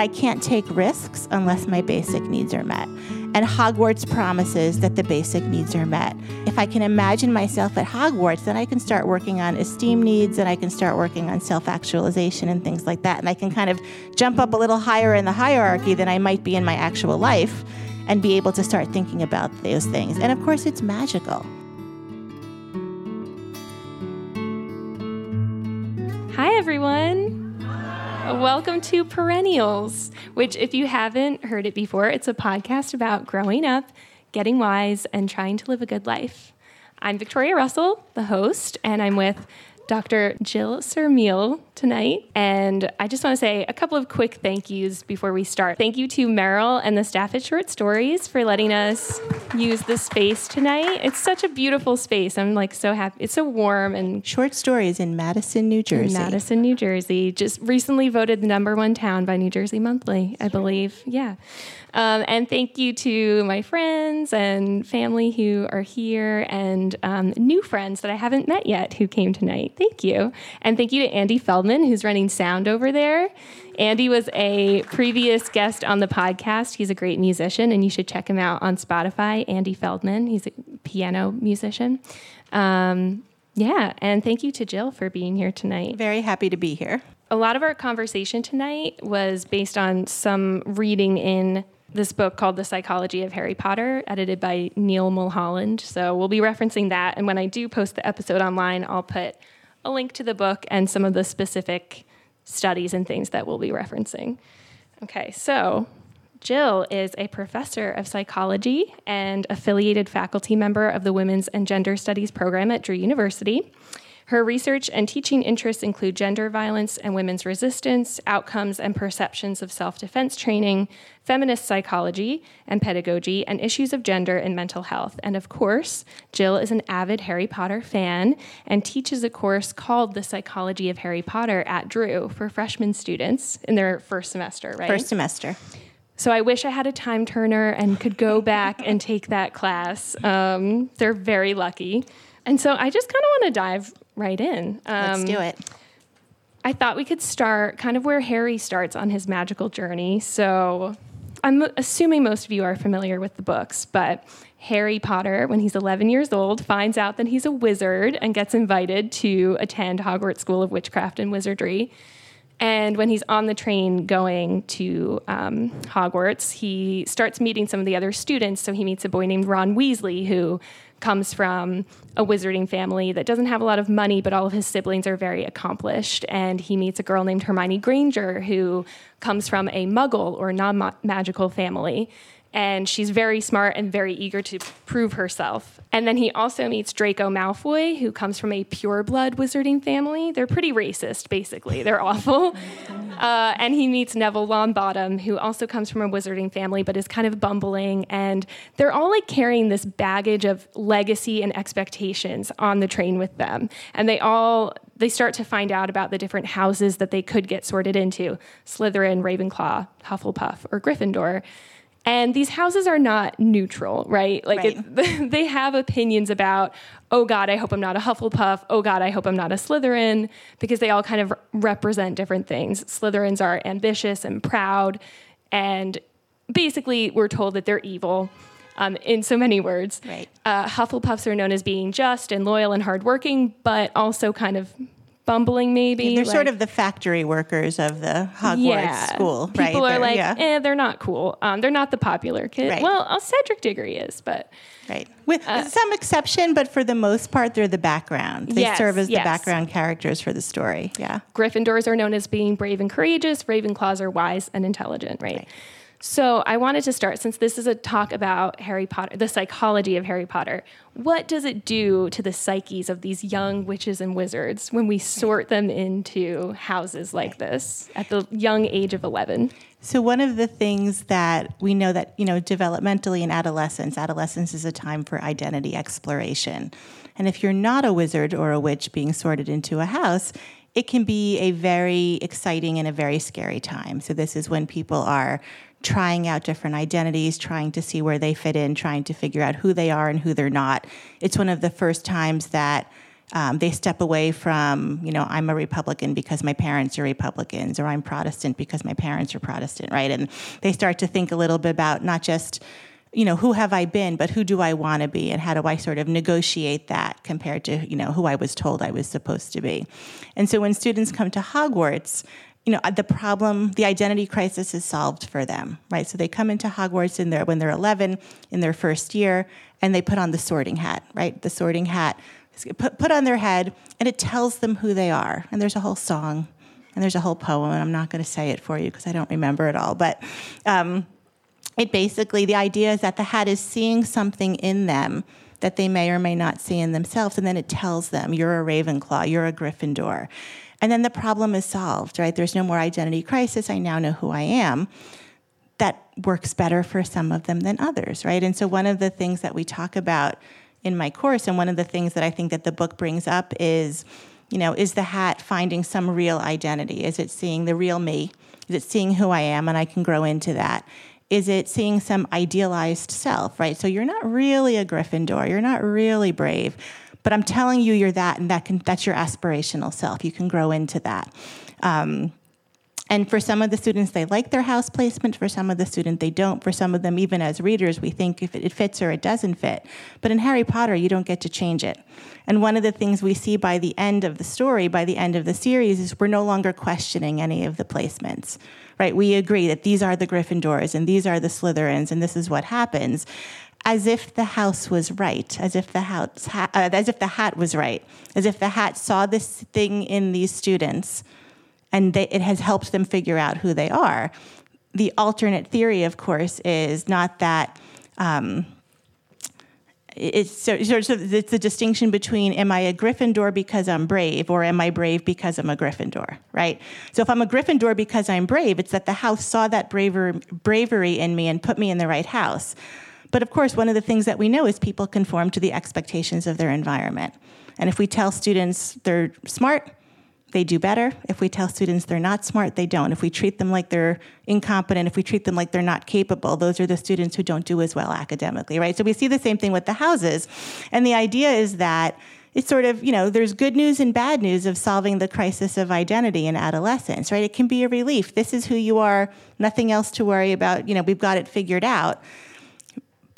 I can't take risks unless my basic needs are met. And Hogwarts promises that the basic needs are met. If I can imagine myself at Hogwarts, then I can start working on esteem needs and I can start working on self actualization and things like that. And I can kind of jump up a little higher in the hierarchy than I might be in my actual life and be able to start thinking about those things. And of course, it's magical. Hi, everyone. Welcome to Perennials, which, if you haven't heard it before, it's a podcast about growing up, getting wise, and trying to live a good life. I'm Victoria Russell, the host, and I'm with Dr. Jill Cermele tonight. And I just want to say a couple of quick thank yous before we start. Thank you to Merrill and the staff at Short Stories for letting us use the space tonight. It's such a beautiful space. I'm like so happy. It's so warm and Short Stories in Madison, New Jersey. Madison, New Jersey. Just recently voted the number one town by New Jersey Monthly, I believe. Yeah. Um, and thank you to my friends and family who are here and um, new friends that I haven't met yet who came tonight. Thank you. And thank you to Andy Feldman, who's running sound over there. Andy was a previous guest on the podcast. He's a great musician, and you should check him out on Spotify. Andy Feldman, he's a piano musician. Um, yeah, and thank you to Jill for being here tonight. Very happy to be here. A lot of our conversation tonight was based on some reading in this book called The Psychology of Harry Potter, edited by Neil Mulholland. So we'll be referencing that. And when I do post the episode online, I'll put a link to the book and some of the specific studies and things that we'll be referencing. Okay, so Jill is a professor of psychology and affiliated faculty member of the Women's and Gender Studies program at Drew University. Her research and teaching interests include gender violence and women's resistance, outcomes and perceptions of self defense training, feminist psychology and pedagogy, and issues of gender and mental health. And of course, Jill is an avid Harry Potter fan and teaches a course called The Psychology of Harry Potter at Drew for freshman students in their first semester, right? First semester. So I wish I had a time turner and could go back and take that class. Um, they're very lucky. And so I just kind of want to dive right in. Um, Let's do it. I thought we could start kind of where Harry starts on his magical journey. So I'm assuming most of you are familiar with the books, but Harry Potter, when he's 11 years old, finds out that he's a wizard and gets invited to attend Hogwarts School of Witchcraft and Wizardry. And when he's on the train going to um, Hogwarts, he starts meeting some of the other students. So he meets a boy named Ron Weasley, who comes from a wizarding family that doesn't have a lot of money, but all of his siblings are very accomplished. And he meets a girl named Hermione Granger, who comes from a muggle or non magical family and she's very smart and very eager to prove herself. And then he also meets Draco Malfoy, who comes from a pureblood wizarding family. They're pretty racist, basically. They're awful. Uh, and he meets Neville Longbottom, who also comes from a wizarding family, but is kind of bumbling. And they're all like carrying this baggage of legacy and expectations on the train with them. And they all they start to find out about the different houses that they could get sorted into Slytherin, Ravenclaw, Hufflepuff, or Gryffindor. And these houses are not neutral, right? Like Right. It, they have opinions about, oh God, I hope I'm not a Hufflepuff. Oh God, I hope I'm not a Slytherin, because they all kind of represent different things. Slytherins are ambitious and proud, and basically we're told that they're evil. Um, in so many words, Right. uh, Hufflepuffs are known as being just and loyal and hardworking, but also kind of bumbling, maybe. They're like- sort of the factory workers of the Hogwarts school, People right? are They're- like, yeah, eh, they're not cool. Um, they're not the popular kid. Right. Well, uh, Cedric Diggory is, but right. With some exception, but for the most part, they're the background. They Yes, serve as yes. the background characters for the story. Yeah. Gryffindors are known as being brave and courageous. Ravenclaws are wise and intelligent, right? Right. So I wanted to start since this is a talk about Harry Potter, the psychology of Harry Potter. What does it do to the psyches of these young witches and wizards when we sort them into houses like this at the young age of 11? So one of the things that we know that you know developmentally in adolescence, adolescence is a time for identity exploration. And if you're not a wizard or a witch being sorted into a house, it can be a very exciting and a very scary time. So this is when people are trying out different identities, trying to see where they fit in, trying to figure out who they are and who they're not. It's one of the first times that Um, they step away from, you know, I'm a Republican because my parents are Republicans, or I'm Protestant because my parents are Protestant, right? And they start to think a little bit about not just, you know, who have I been, but who do I want to be, and how do I sort of negotiate that compared to, you know, who I was told I was supposed to be. And so when students come to Hogwarts, you know, the problem, the identity crisis is solved for them, right? So they come into Hogwarts in their, when they're 11, in their first year, and they put on the sorting hat, right? The sorting hat put, put on their head, and it tells them who they are. And there's a whole song, and there's a whole poem, and I'm not going to say it for you because I don't remember it all. But um, it basically, the idea is that the hat is seeing something in them that they may or may not see in themselves, and then it tells them, you're a Ravenclaw, you're a Gryffindor. And then the problem is solved, right? There's no more identity crisis. I now know who I am. That works better for some of them than others, right? And so one of the things that we talk about in my course. And one of the things that I think that the book brings up is, you know, is the hat finding some real identity? Is it seeing the real me? Is it seeing who I am and I can grow into that? Is it seeing some idealized self, right? So you're not really a Gryffindor, you're not really brave, but I'm telling you you're that, and that can, that's your aspirational self. You can grow into that. Um, and for some of the students, they like their house placement. For some of the students, they don't. For some of them, even as readers, we think if it fits or it doesn't fit. But in Harry Potter, you don't get to change it. And one of the things we see by the end of the story, by the end of the series, is we're no longer questioning any of the placements. Right? We agree that these are the Gryffindors and these are the Slytherins and this is what happens as if the house was right, as if the house, ha- uh, as if the hat was right, as if the hat saw this thing in these students and they, it has helped them figure out who they are. The alternate theory, of course, is not that. Um, it's sort of it's the distinction between am I a Gryffindor because I'm brave or am I brave because I'm a Gryffindor, right? So if I'm a Gryffindor because I'm brave, it's that the house saw that braver, bravery in me and put me in the right house. But of course, one of the things that we know is people conform to the expectations of their environment. And if we tell students they're smart, they do better. If we tell students they're not smart, they don't. If we treat them like they're incompetent, if we treat them like they're not capable, those are the students who don't do as well academically, right? So we see the same thing with the houses. And the idea is that it's sort of, you know, there's good news and bad news of solving the crisis of identity in adolescence, right? It can be a relief. This is who you are, nothing else to worry about. You know, we've got it figured out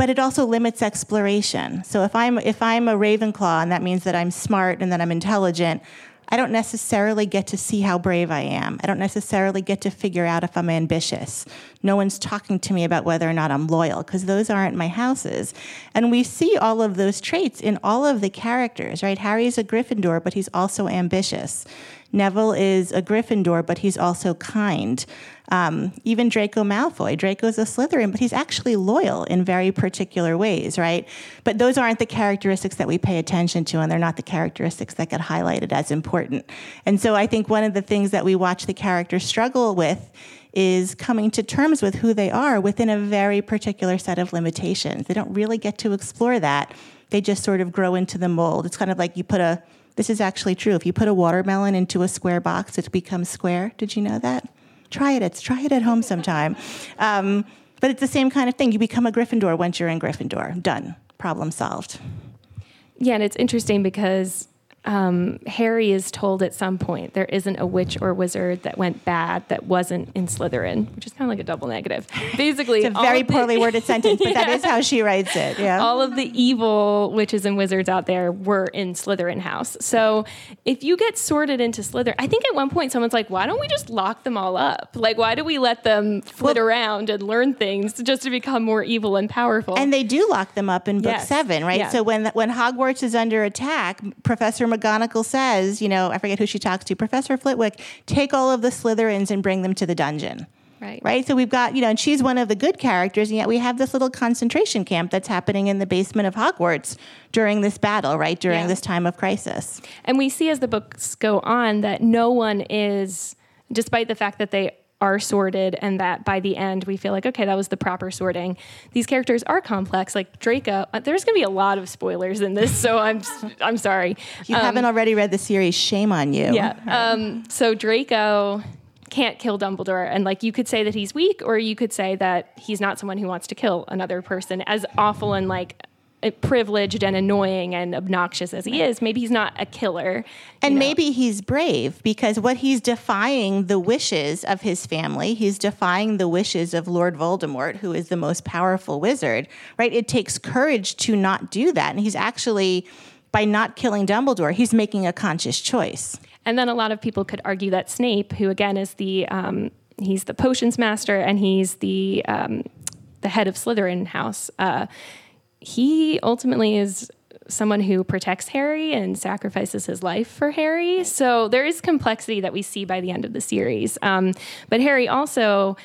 but it also limits exploration. So if I'm if I'm a Ravenclaw and that means that I'm smart and that I'm intelligent, I don't necessarily get to see how brave I am. I don't necessarily get to figure out if I'm ambitious. No one's talking to me about whether or not I'm loyal because those aren't my houses. And we see all of those traits in all of the characters, right? Harry's a Gryffindor, but he's also ambitious. Neville is a Gryffindor, but he's also kind. Um, even Draco Malfoy. Draco's a Slytherin, but he's actually loyal in very particular ways, right? But those aren't the characteristics that we pay attention to, and they're not the characteristics that get highlighted as important. And so I think one of the things that we watch the characters struggle with is coming to terms with who they are within a very particular set of limitations. They don't really get to explore that. They just sort of grow into the mold. It's kind of like you put a this is actually true. If you put a watermelon into a square box, it becomes square. Did you know that? Try it. It's try it at home sometime. Um, but it's the same kind of thing. You become a Gryffindor once you're in Gryffindor. Done. Problem solved. Yeah, and it's interesting because um, Harry is told at some point there isn't a witch or wizard that went bad that wasn't in Slytherin, which is kind of like a double negative. Basically, it's a very poorly the, worded sentence, but yeah. that is how she writes it. Yeah, all of the evil witches and wizards out there were in Slytherin house. So if you get sorted into Slytherin, I think at one point someone's like, "Why don't we just lock them all up? Like, why do we let them flit well, around and learn things just to become more evil and powerful?" And they do lock them up in book yes. seven, right? Yeah. So when when Hogwarts is under attack, Professor McGonagall says, you know, I forget who she talks to, Professor Flitwick, take all of the Slytherins and bring them to the dungeon. Right. Right. So we've got, you know, and she's one of the good characters, and yet we have this little concentration camp that's happening in the basement of Hogwarts during this battle, right? During yeah. this time of crisis. And we see as the books go on that no one is, despite the fact that they are sorted and that by the end we feel like okay that was the proper sorting these characters are complex like draco uh, there's going to be a lot of spoilers in this so i'm i'm sorry if you um, haven't already read the series shame on you yeah um, so draco can't kill Dumbledore. And like you could say that he's weak, or you could say that he's not someone who wants to kill another person. As awful and like privileged and annoying and obnoxious as he is, maybe he's not a killer. And know? maybe he's brave because what he's defying the wishes of his family, he's defying the wishes of Lord Voldemort, who is the most powerful wizard, right? It takes courage to not do that. And he's actually, by not killing Dumbledore, he's making a conscious choice. And then a lot of people could argue that Snape, who again is the um, he's the potions master and he's the um, the head of Slytherin house. Uh, he ultimately is someone who protects Harry and sacrifices his life for Harry. So there is complexity that we see by the end of the series. Um, but Harry also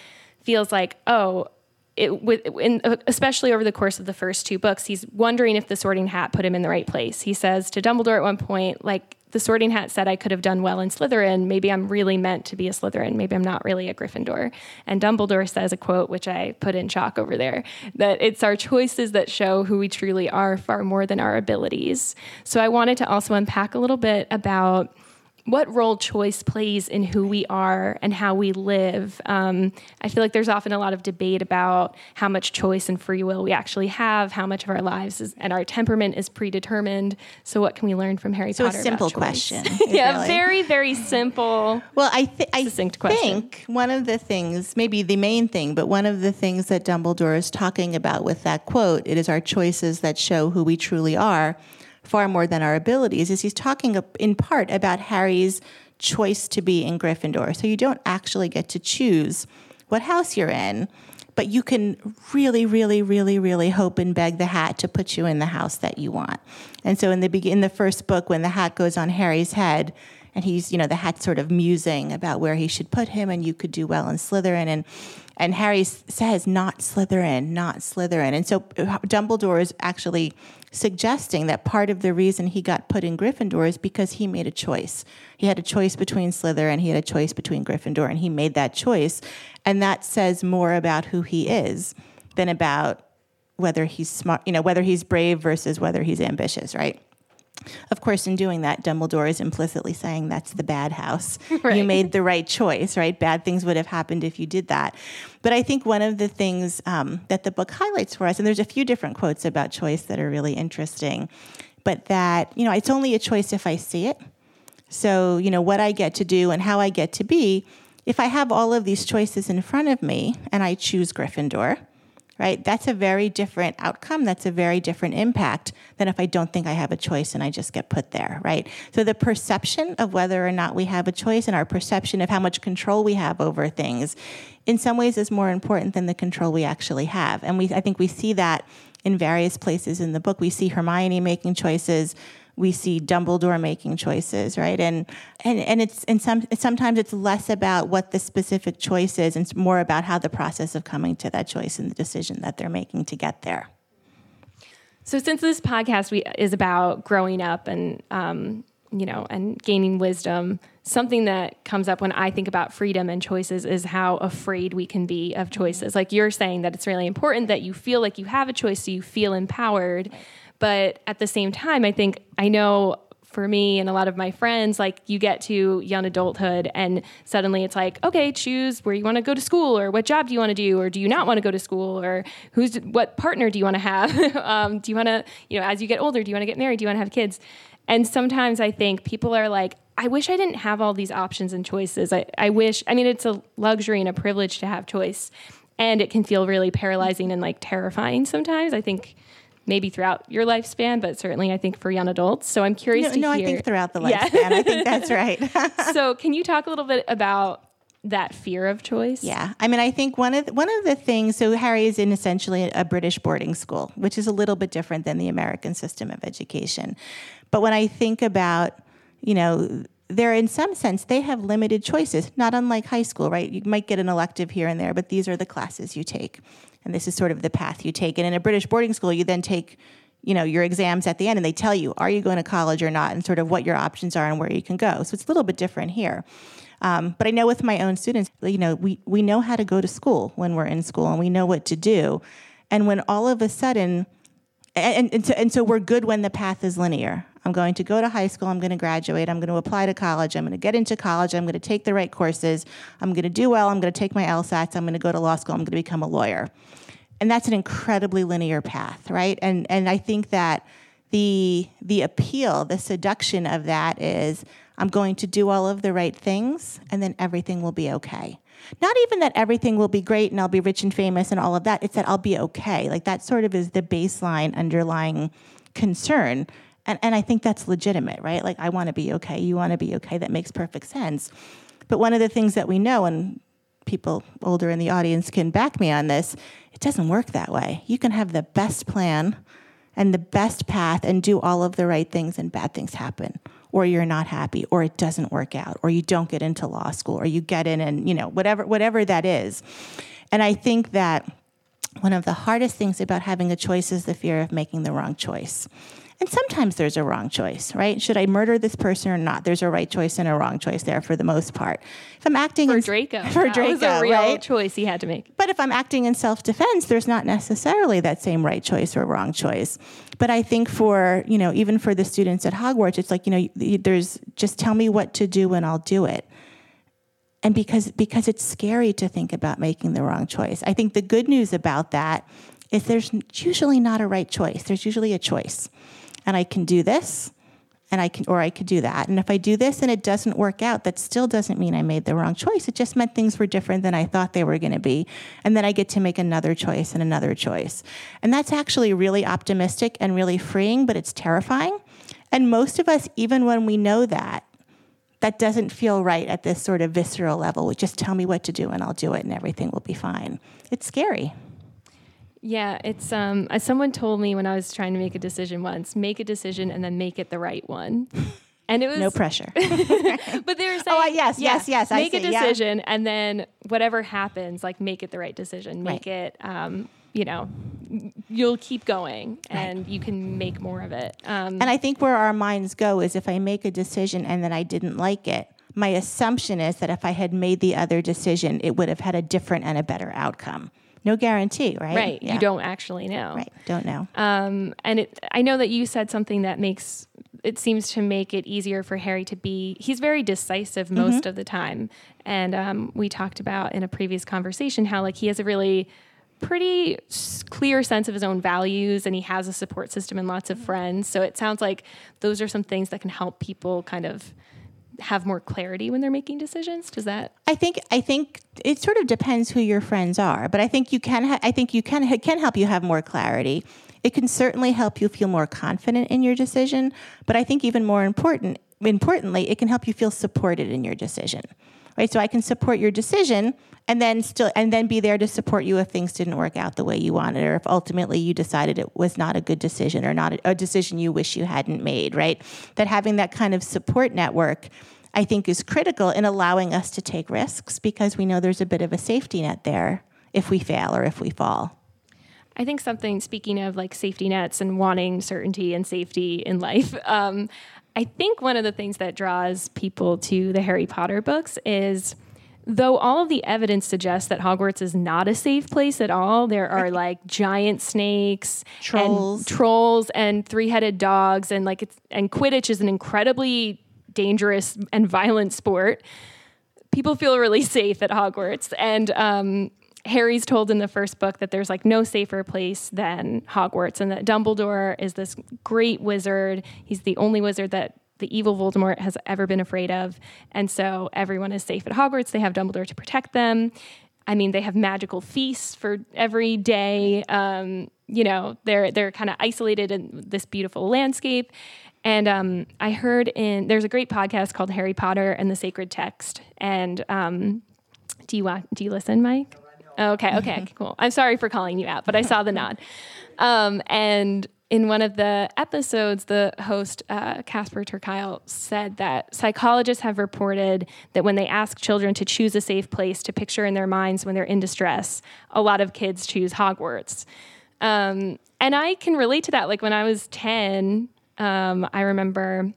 feels like, oh, it, with, in, especially over the course of the first two books, he's wondering if the Sorting Hat put him in the right place. He says to Dumbledore at one point, like, the Sorting Hat said I could have done well in Slytherin. Maybe I'm really meant to be a Slytherin. Maybe I'm not really a Gryffindor. And Dumbledore says a quote, which I put in chalk over there, that it's our choices that show who we truly are far more than our abilities. So I wanted to also unpack a little bit about what role choice plays in who we are and how we live. Um, I feel like there's often a lot of debate about how much choice and free will we actually have, how much of our lives is, and our temperament is predetermined. So, what can we learn from Harry so Potter? So, a simple question. yeah, really. very, very simple. Well, I, th- I think question. one of the things, maybe the main thing, but one of the things that Dumbledore is talking about with that quote, it is our choices that show who we truly are far more than our abilities, is he's talking in part about Harry's choice to be in Gryffindor. So you don't actually get to choose what house you're in, but you can really, really, really, really hope and beg the hat to put you in the house that you want. And so in the in the first book, when the hat goes on Harry's head, and he's you know the hat sort of musing about where he should put him, and you could do well in Slytherin, and and Harry says not Slytherin, not Slytherin, and so uh, Dumbledore is actually suggesting that part of the reason he got put in Gryffindor is because he made a choice. He had a choice between Slytherin, he had a choice between Gryffindor, and he made that choice. And that says more about who he is than about whether he's smart, you know, whether he's brave versus whether he's ambitious, right? Of course, in doing that, Dumbledore is implicitly saying that's the bad house. Right. You made the right choice, right? Bad things would have happened if you did that. But I think one of the things um, that the book highlights for us, and there's a few different quotes about choice that are really interesting, but that, you know, it's only a choice if I see it. So, you know, what I get to do and how I get to be, if I have all of these choices in front of me and I choose Gryffindor, right? That's a very different outcome. That's a very different impact than if I don't think I have a choice and I just get put there, right? So the perception of whether or not we have a choice and our perception of how much control we have over things in some ways is more important than the control we actually have. And we I think we see that in various places in the book. We see Hermione making choices we see Dumbledore making choices, right? And and and it's and some sometimes it's less about what the specific choice is, and it's more about how the process of coming to that choice and the decision that they're making to get there. So, since this podcast we, is about growing up and um, you know and gaining wisdom, something that comes up when I think about freedom and choices is how afraid we can be of choices. Like you're saying that it's really important that you feel like you have a choice, so you feel empowered. Right but at the same time, I think I know for me and a lot of my friends, like you get to young adulthood and suddenly it's like, okay, choose where you want to go to school or what job do you want to do or do you not want to go to school or who's what partner do you want to have? um, do you want to, you know, as you get older, do you want to get married? Do you want to have kids? And sometimes I think people are like, I wish I didn't have all these options and choices. I, I wish, I mean, it's a luxury and a privilege to have choice. And it can feel really paralyzing and like terrifying sometimes. I think maybe throughout your lifespan, but certainly I think for young adults. So I'm curious no, to no, hear. I think throughout the lifespan. Yeah. I think that's right. so can you talk a little bit about that fear of choice? Yeah. I mean, I think one of the, one of the things so Harry is in essentially a British boarding school, which is a little bit different than the American system of education. But when I think about, you know, they're in some sense they have limited choices not unlike high school right you might get an elective here and there but these are the classes you take and this is sort of the path you take. And in a British boarding school, you then take you know your exams at the end and they tell you are you going to college or not and sort of what your options are and where you can go. So it's a little bit different here. Um, but i know with my own students you know we, we know how to go to school when we're in school and we know what to do. And when all of a sudden and, and, so, and so we're good when the path is linear i'm going to go to high school i'm going to graduate i'm going to apply to college i'm going to get into college i'm going to take the right courses i'm going to do well i'm going to take my lsats i'm going to go to law school i'm going to become a lawyer and that's an incredibly linear path, right? And and I think that the the appeal, the seduction of that is I'm going to do all of the right things and then everything will be okay. Not even that everything will be great and I'll be rich and famous and all of that. It's that I'll be okay. Like that sort of is the baseline underlying concern. And, and I think that's legitimate, right? Like, I want to be okay. You want to be okay. That makes perfect sense. But one of the things that we know, and people older in the audience can back me on this, it doesn't work that way. You can have the best plan and the best path and do all of the right things, and bad things happen. Or you're not happy, or it doesn't work out, or you don't get into law school, or you get in and, you know, whatever, whatever that is. And I think that one of the hardest things about having a choice is the fear of making the wrong choice. And sometimes there's a wrong choice, right? Should I murder this person or not? There's a right choice and a wrong choice there for the most part. If I'm acting for in, Draco, for that Draco, was a real right? choice he had to make. But if I'm acting in self-defense, there's not necessarily that same right choice or wrong choice. But I think for you know, even for the students at Hogwarts, it's like you know, there's just tell me what to do and I'll do it and because because it's scary to think about making the wrong choice. I think the good news about that is there's usually not a right choice. There's usually a choice. And I can do this and I can or I could do that. And if I do this and it doesn't work out, that still doesn't mean I made the wrong choice. It just meant things were different than I thought they were going to be. And then I get to make another choice and another choice. And that's actually really optimistic and really freeing, but it's terrifying. And most of us even when we know that that doesn't feel right at this sort of visceral level. Just tell me what to do and I'll do it and everything will be fine. It's scary. Yeah, it's um as someone told me when I was trying to make a decision once, make a decision and then make it the right one. And it was no pressure. but they were saying, oh, yes, yeah, yes, yes. Make I a see, a decision, yeah. and then whatever happens, like make it the right decision. Make right. it, um, you know, you'll keep going, and right. you can make more of it. Um, and I think where our minds go is if I make a decision and then I didn't like it, my assumption is that if I had made the other decision, it would have had a different and a better outcome no guarantee, right? Right. Yeah. You don't actually know. Right. Don't know. Um, and it, I know that you said something that makes it seems to make it easier for Harry to be. He's very decisive most mm-hmm. of the time, and um, we talked about in a previous conversation how like he has a really pretty clear sense of his own values and he has a support system and lots of friends so it sounds like those are some things that can help people kind of have more clarity when they're making decisions? Does that i think i think it sort of depends who your friends are but i think you can ha- i think you can can help you have more clarity. It can certainly help you feel more confident in your decision but i think even more important importantly it can help you feel supported in your decision right? So i can support your decision and then still and then be there to support you if things didn't work out the way you wanted or if ultimately you decided it was not a good decision or not a, a decision you wish you hadn't made right that having that kind of support network I think is critical in allowing us to take risks because we know there's a bit of a safety net there if we fail or if we fall. I think something, speaking of like safety nets and wanting certainty and safety in life, um, I think one of the things that draws people to the Harry Potter books is though all of the evidence suggests that Hogwarts is not a safe place at all, there are like giant snakes, trolls, and trolls, and three-headed dogs, and like it's and Quidditch is an incredibly dangerous and violent sport. People feel really safe at Hogwarts, and um, Harry's told in the first book that there's like no safer place than Hogwarts, and that Dumbledore is this great wizard. He's the only wizard that the evil Voldemort has ever been afraid of. And so everyone is safe at Hogwarts. They have Dumbledore to protect them. I mean, they have magical feasts for every day. Um, you know, they're they're kind of isolated in this beautiful landscape. And um, I heard in there's a great podcast called Harry Potter and the Sacred Text. And um, do you want do you listen, Mike? okay, okay, cool. I'm sorry for calling you out, but I saw the nod. Um, and in one of the episodes, the host, uh, Casper ter Kuile, said that psychologists have reported that when they ask children to choose a safe place to picture in their minds when they're in distress, a lot of kids choose Hogwarts. Um, and I can relate to that. Like when I was 10, um, I remember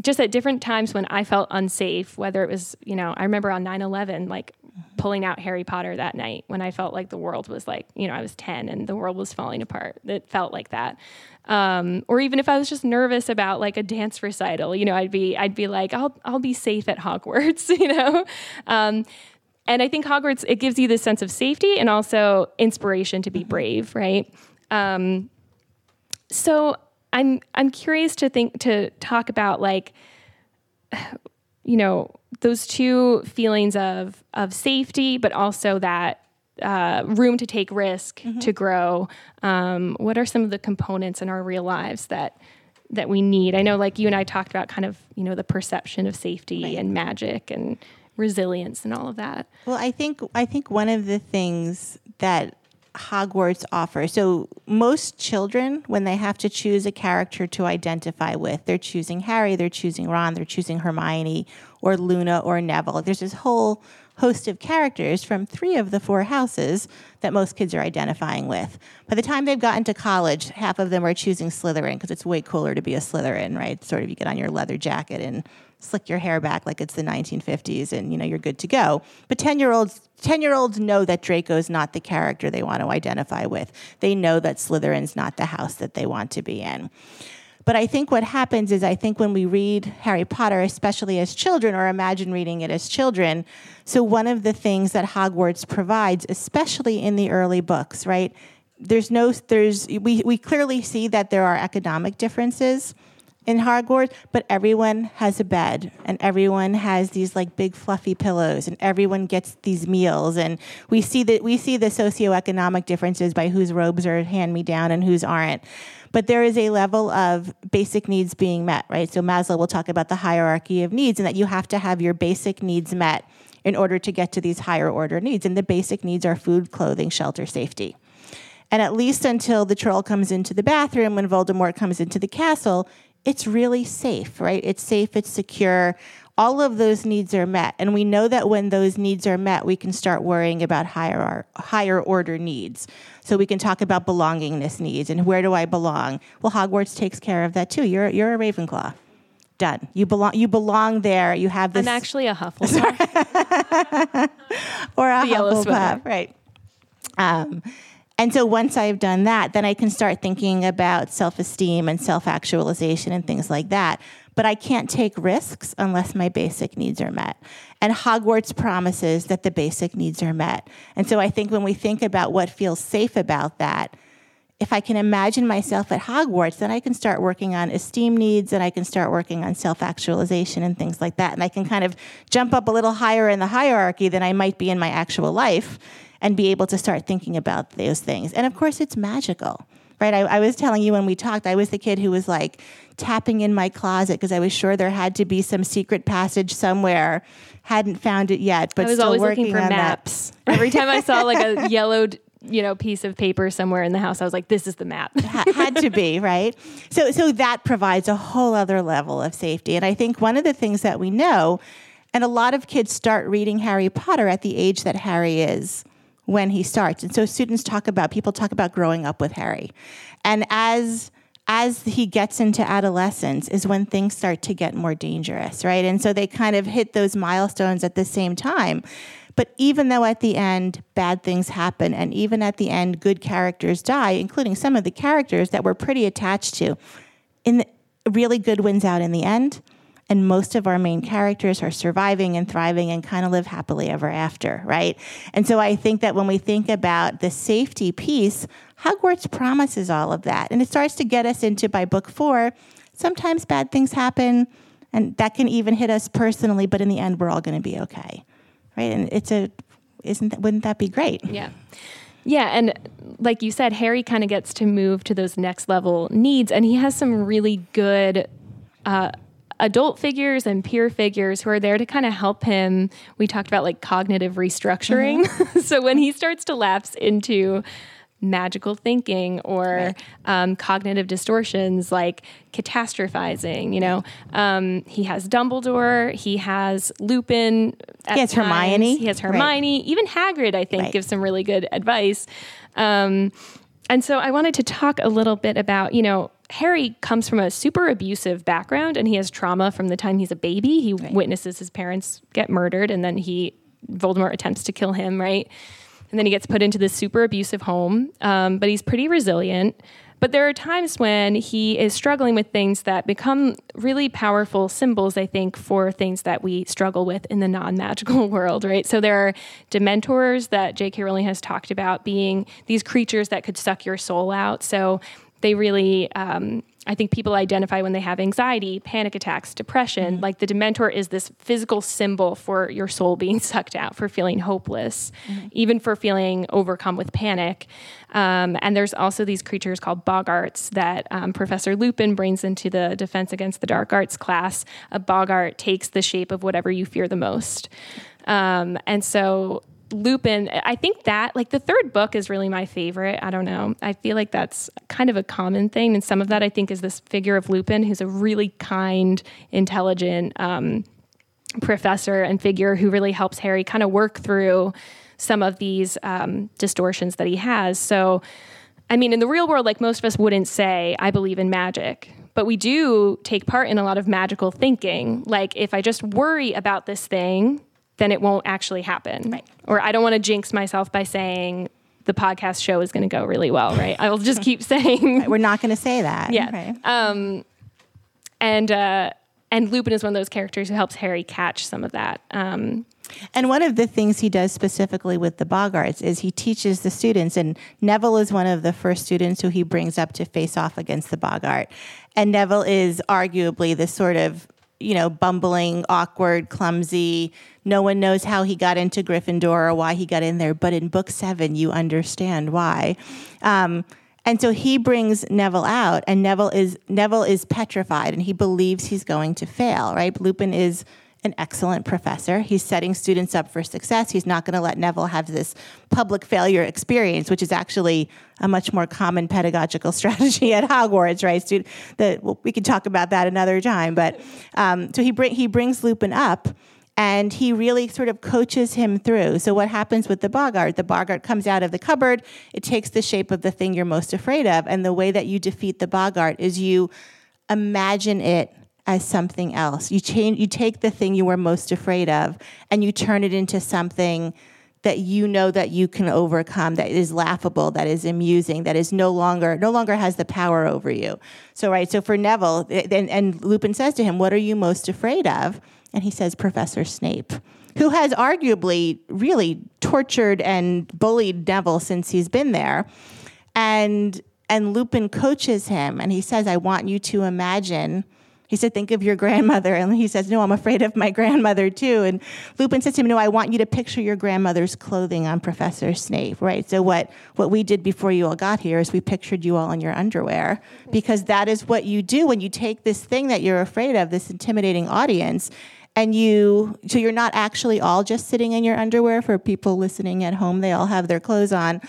just at different times when I felt unsafe, whether it was, you know, I remember on 9 11, like pulling out Harry Potter that night when I felt like the world was like, you know, I was 10 and the world was falling apart. It felt like that. Um, or even if I was just nervous about like a dance recital, you know, I'd be, I'd be like, I'll, I'll be safe at Hogwarts, you know? Um, and I think Hogwarts it gives you this sense of safety and also inspiration to be Mm-hmm. brave, right? Um, so I'm I'm curious to think to talk about like you know those two feelings of of safety, but also that uh, room to take risk Mm-hmm. to grow. Um, what are some of the components in our real lives that that we need? I know, like you and I talked about, kind of you know the perception of safety and magic and resilience and all of that. Well, I think I think one of the things that Hogwarts offers. So most children, when they have to choose a character to identify with, they're choosing Harry, they're choosing Ron, they're choosing Hermione, or Luna, or Neville. There's this whole host of characters from three of the four houses that most kids are identifying with. By the time they've gotten to college, half of them are choosing Slytherin because it's way cooler to be a Slytherin, right? Sort of you get on your leather jacket and slick your hair back like it's the 1950s and you know you're good to go. But 10-year-olds 10-year-olds know that draco is not the character they want to identify with. They know that Slytherin's not the house that they want to be in. But I think what happens is I think when we read Harry Potter, especially as children, or imagine reading it as children, so one of the things that Hogwarts provides, especially in the early books, right? There's no there's we, we clearly see that there are economic differences in Hogwarts, but everyone has a bed and everyone has these like big fluffy pillows and everyone gets these meals and we see that we see the socioeconomic differences by whose robes are hand me down and whose aren't. But there is a level of basic needs being met, right? So Maslow will talk about the hierarchy of needs and that you have to have your basic needs met in order to get to these higher order needs. And the basic needs are food, clothing, shelter, safety. And at least until the troll comes into the bathroom when Voldemort comes into the castle, it's really safe, right? It's safe, it's secure. All of those needs are met. And we know that when those needs are met, we can start worrying about higher, higher order needs. So we can talk about belongingness needs and where do I belong? Well, Hogwarts takes care of that too. You're, you're a Ravenclaw. Done. You belong. You belong there. You have this, I'm actually a Hufflepuff. or a the Hufflepuff, right? Um, and so once I've done that, then I can start thinking about self esteem and self actualization and things like that. But I can't take risks unless my basic needs are met. And Hogwarts promises that the basic needs are met. And so I think when we think about what feels safe about that, if I can imagine myself at Hogwarts, then I can start working on esteem needs and I can start working on self actualization and things like that. And I can kind of jump up a little higher in the hierarchy than I might be in my actual life and be able to start thinking about those things. And of course, it's magical, right? I, I was telling you when we talked, I was the kid who was like tapping in my closet because I was sure there had to be some secret passage somewhere. Hadn't found it yet, but I was still always working looking for on that. maps. Every time I saw like a yellowed, you know, piece of paper somewhere in the house, I was like, "This is the map." ha- had to be right so so that provides a whole other level of safety and i think one of the things that we know and a lot of kids start reading harry potter at the age that harry is when he starts. And so students talk about people talk about growing up with harry. And as as he gets into adolescence is when things start to get more dangerous right? And so they kind of hit those milestones at the same time. But even though at the end bad things happen, and even at the end good characters die, including some of the characters that we're pretty attached to, in the, really good wins out in the end. And most of our main characters are surviving and thriving and kind of live happily ever after, right? And so I think that when we think about the safety piece, Hogwarts promises all of that. And it starts to get us into by book four, sometimes bad things happen, and that can even hit us personally, but in the end, we're all going to be okay right? And it's a, isn't that, wouldn't that be great? Yeah. Yeah, and like you said, Harry kind of gets to move to those next level needs, and he has some really good uh, adult figures and peer figures who are there to kind of help him. We talked about like cognitive restructuring. so when he starts to lapse into magical thinking or um, cognitive distortions like catastrophizing. You know, um, he has Dumbledore, he has Lupin. at He has times, Hermione. He has Right. Hermione. Even Hagrid, I think, Right. gives some really good advice. Um, and so I wanted to talk a little bit about, you know, Harry comes from a super abusive background and he has trauma from the time he's a baby. He witnesses his parents get murdered and then he, Voldemort attempts to kill him, right? And then he gets put into this super abusive home. Um, but he's pretty resilient. But there are times when he is struggling with things that become really powerful symbols, I think, for things that we struggle with in the non magical world, right? So there are dementors that J.K. Rowling has talked about being these creatures that could suck your soul out. So they really. Um, I think people identify when they have anxiety, panic attacks, depression. Mm-hmm. Like the Dementor is this physical symbol for your soul being sucked out, for feeling hopeless, mm-hmm. even for feeling overcome with panic. Um, and there's also these creatures called boggarts that um, Professor Lupin brings into the Defense Against the Dark Arts class. A boggart takes the shape of whatever you fear the most. Um, and so Lupin, I think that like the third book is really my favorite. I don't know. I feel like that's kind of a common thing. And some of that I think is this figure of Lupin, who's a really kind, intelligent um, professor and figure who really helps Harry kind of work through some of these um, distortions that he has. So, I mean, in the real world, like most of us wouldn't say, I believe in magic. But we do take part in a lot of magical thinking. Like, if I just worry about this thing, then it won't actually happen. Right. Or I don't want to jinx myself by saying the podcast show is going to go really well, right? I will just keep saying right, we're not going to say that. Yeah. Right. Um, and uh, and Lupin is one of those characters who helps Harry catch some of that. Um, and one of the things he does specifically with the Boggarts is he teaches the students, and Neville is one of the first students who he brings up to face off against the Boggart. And Neville is arguably the sort of you know, bumbling, awkward, clumsy. No one knows how he got into Gryffindor or why he got in there. But in book seven, you understand why. Um, and so he brings Neville out, and Neville is Neville is petrified, and he believes he's going to fail. Right? Lupin is an excellent professor. He's setting students up for success. He's not going to let Neville have this public failure experience, which is actually a much more common pedagogical strategy at Hogwarts, right? Student, that well, we can talk about that another time. But um, so he bring he brings Lupin up. And he really sort of coaches him through. So, what happens with the Boggart? The Boggart comes out of the cupboard, it takes the shape of the thing you're most afraid of. And the way that you defeat the Boggart is you imagine it as something else. You change you take the thing you were most afraid of and you turn it into something that you know that you can overcome that is laughable that is amusing that is no longer no longer has the power over you so right so for neville and, and lupin says to him what are you most afraid of and he says professor snape who has arguably really tortured and bullied neville since he's been there and and lupin coaches him and he says i want you to imagine he said, Think of your grandmother. And he says, No, I'm afraid of my grandmother too. And Lupin says to him, No, I want you to picture your grandmother's clothing on Professor Snape, right? So, what, what we did before you all got here is we pictured you all in your underwear because that is what you do when you take this thing that you're afraid of, this intimidating audience, and you, so you're not actually all just sitting in your underwear for people listening at home, they all have their clothes on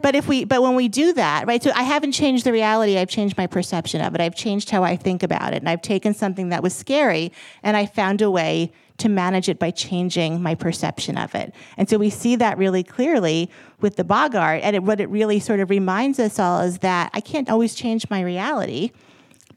but if we, but when we do that, right? So I haven't changed the reality. I've changed my perception of it. I've changed how I think about it, and I've taken something that was scary and I found a way to manage it by changing my perception of it. And so we see that really clearly with the Boggart. And it, what it really sort of reminds us all is that I can't always change my reality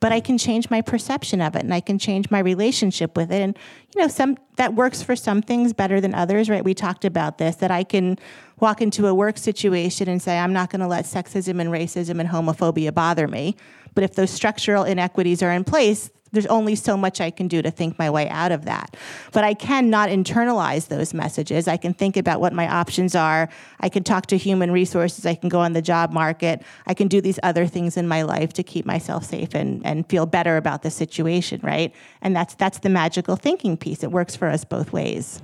but I can change my perception of it and I can change my relationship with it. And, you know, some that works for some things better than others, right? We talked about this, that I can walk into a work situation and say, I'm not going to let sexism and racism and homophobia bother me. But if those structural inequities are in place, there's only so much I can do to think my way out of that. But I cannot internalize those messages. I can think about what my options are. I can talk to human resources. I can go on the job market. I can do these other things in my life to keep myself safe and, and feel better about the situation, right? And that's that's the magical thinking piece. It works for us both ways.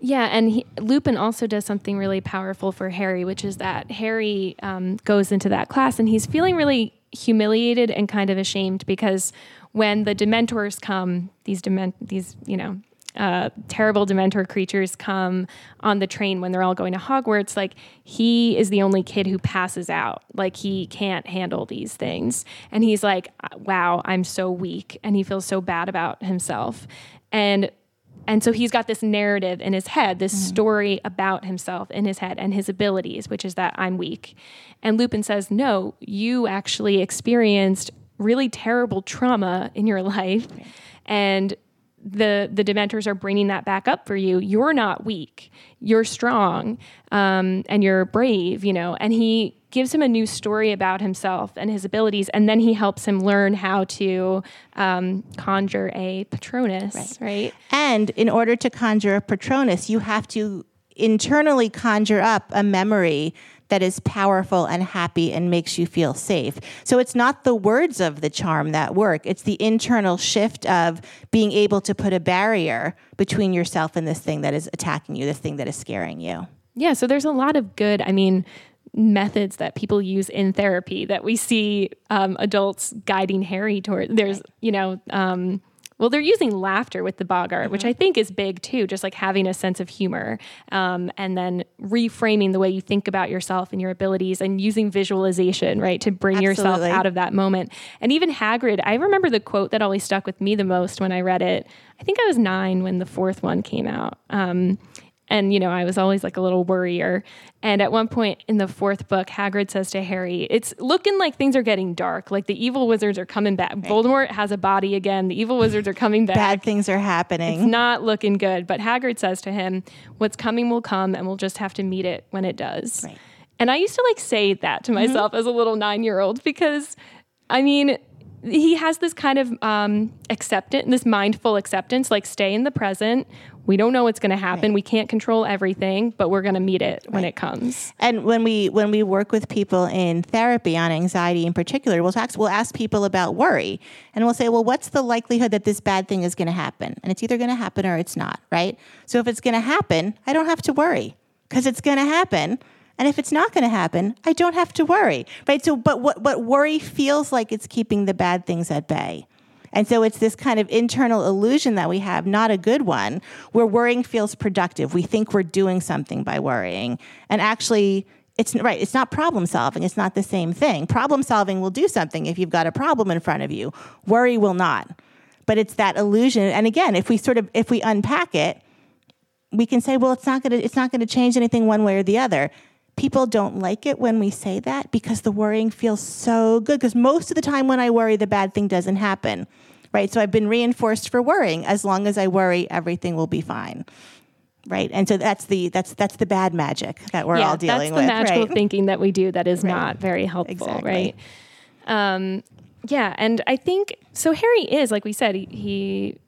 Yeah, and he, Lupin also does something really powerful for Harry, which is that Harry um, goes into that class and he's feeling really humiliated and kind of ashamed because when the Dementors come, these dement, these you know, uh, terrible Dementor creatures come on the train when they're all going to Hogwarts. Like he is the only kid who passes out. Like he can't handle these things, and he's like, "Wow, I'm so weak," and he feels so bad about himself, and. And so he's got this narrative in his head, this mm-hmm. story about himself in his head and his abilities, which is that I'm weak. And Lupin says, No, you actually experienced really terrible trauma in your life. And the the dementors are bringing that back up for you. You're not weak. You're strong um, and you're brave you know. And he gives him a new story about himself and his abilities, and then he helps him learn how to um, conjure a Patronus, right. right? And in order to conjure a Patronus, you have to internally conjure up a memory that is powerful and happy and makes you feel safe. So it's not the words of the charm that work, it's the internal shift of being able to put a barrier between yourself and this thing that is attacking you, this thing that is scaring you. Yeah, so there's a lot of good, I mean, methods that people use in therapy that we see um, adults guiding Harry toward. There's, you know, um, well, they're using laughter with the boggart, mm-hmm. which I think is big too, just like having a sense of humor um, and then reframing the way you think about yourself and your abilities and using visualization, right, to bring Absolutely. yourself out of that moment. And even Hagrid, I remember the quote that always stuck with me the most when I read it. I think I was nine when the fourth one came out. Um, and, you know, I was always like a little worrier. And at one point in the fourth book, Hagrid says to Harry, It's looking like things are getting dark. Like the evil wizards are coming back. Right. Voldemort has a body again. The evil wizards are coming back. Bad things are happening. It's not looking good. But Hagrid says to him, What's coming will come, and we'll just have to meet it when it does. Right. And I used to like say that to mm-hmm. myself mm-hmm. as a little nine year old because, I mean, he has this kind of um, acceptance, this mindful acceptance, like stay in the present. We don't know what's going to happen. Right. We can't control everything, but we're going to meet it right. when it comes. And when we when we work with people in therapy on anxiety in particular, we'll talk, we'll ask people about worry, and we'll say, well, what's the likelihood that this bad thing is going to happen? And it's either going to happen or it's not, right? So if it's going to happen, I don't have to worry because it's going to happen. And if it's not going to happen, I don't have to worry, right? So, but what, what worry feels like it's keeping the bad things at bay. And so it's this kind of internal illusion that we have, not a good one, where worrying feels productive. We think we're doing something by worrying. And actually, it's right, it's not problem solving. It's not the same thing. Problem solving will do something if you've got a problem in front of you. Worry will not. But it's that illusion. And again, if we sort of if we unpack it, we can say, well, it's not gonna it's not gonna change anything one way or the other people don't like it when we say that because the worrying feels so good. Because most of the time when I worry, the bad thing doesn't happen, right? So I've been reinforced for worrying. As long as I worry, everything will be fine. Right, and so that's the that's that's the bad magic that we're yeah, all dealing with. That's the magical right? thinking that we do that is right. not very helpful, exactly. right? Um, yeah, and I think so. Harry is like we said, he, he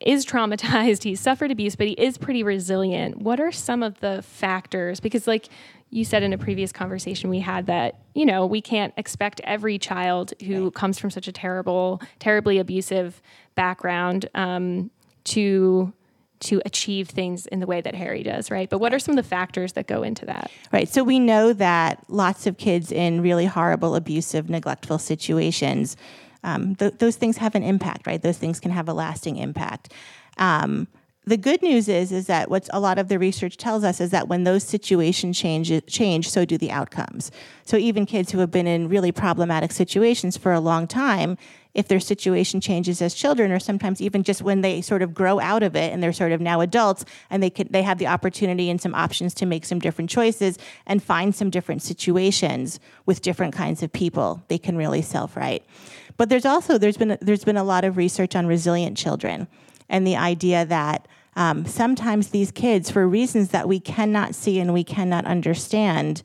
is traumatized, he's suffered abuse, but he is pretty resilient. What are some of the factors? Because, like you said in a previous conversation we had, that, you know, we can't expect every child who right. comes from such a terrible, terribly abusive background um, to to achieve things in the way that Harry does, right? But what are some of the factors that go into that? Right. So we know that lots of kids in really horrible, abusive, neglectful situations um, th- those things have an impact, right? Those things can have a lasting impact. Um, the good news is is that what a lot of the research tells us is that when those situations change change so do the outcomes. So even kids who have been in really problematic situations for a long time if their situation changes as children or sometimes even just when they sort of grow out of it and they're sort of now adults and they can they have the opportunity and some options to make some different choices and find some different situations with different kinds of people they can really self-right. But there's also there's been there's been a lot of research on resilient children and the idea that um, sometimes these kids, for reasons that we cannot see and we cannot understand,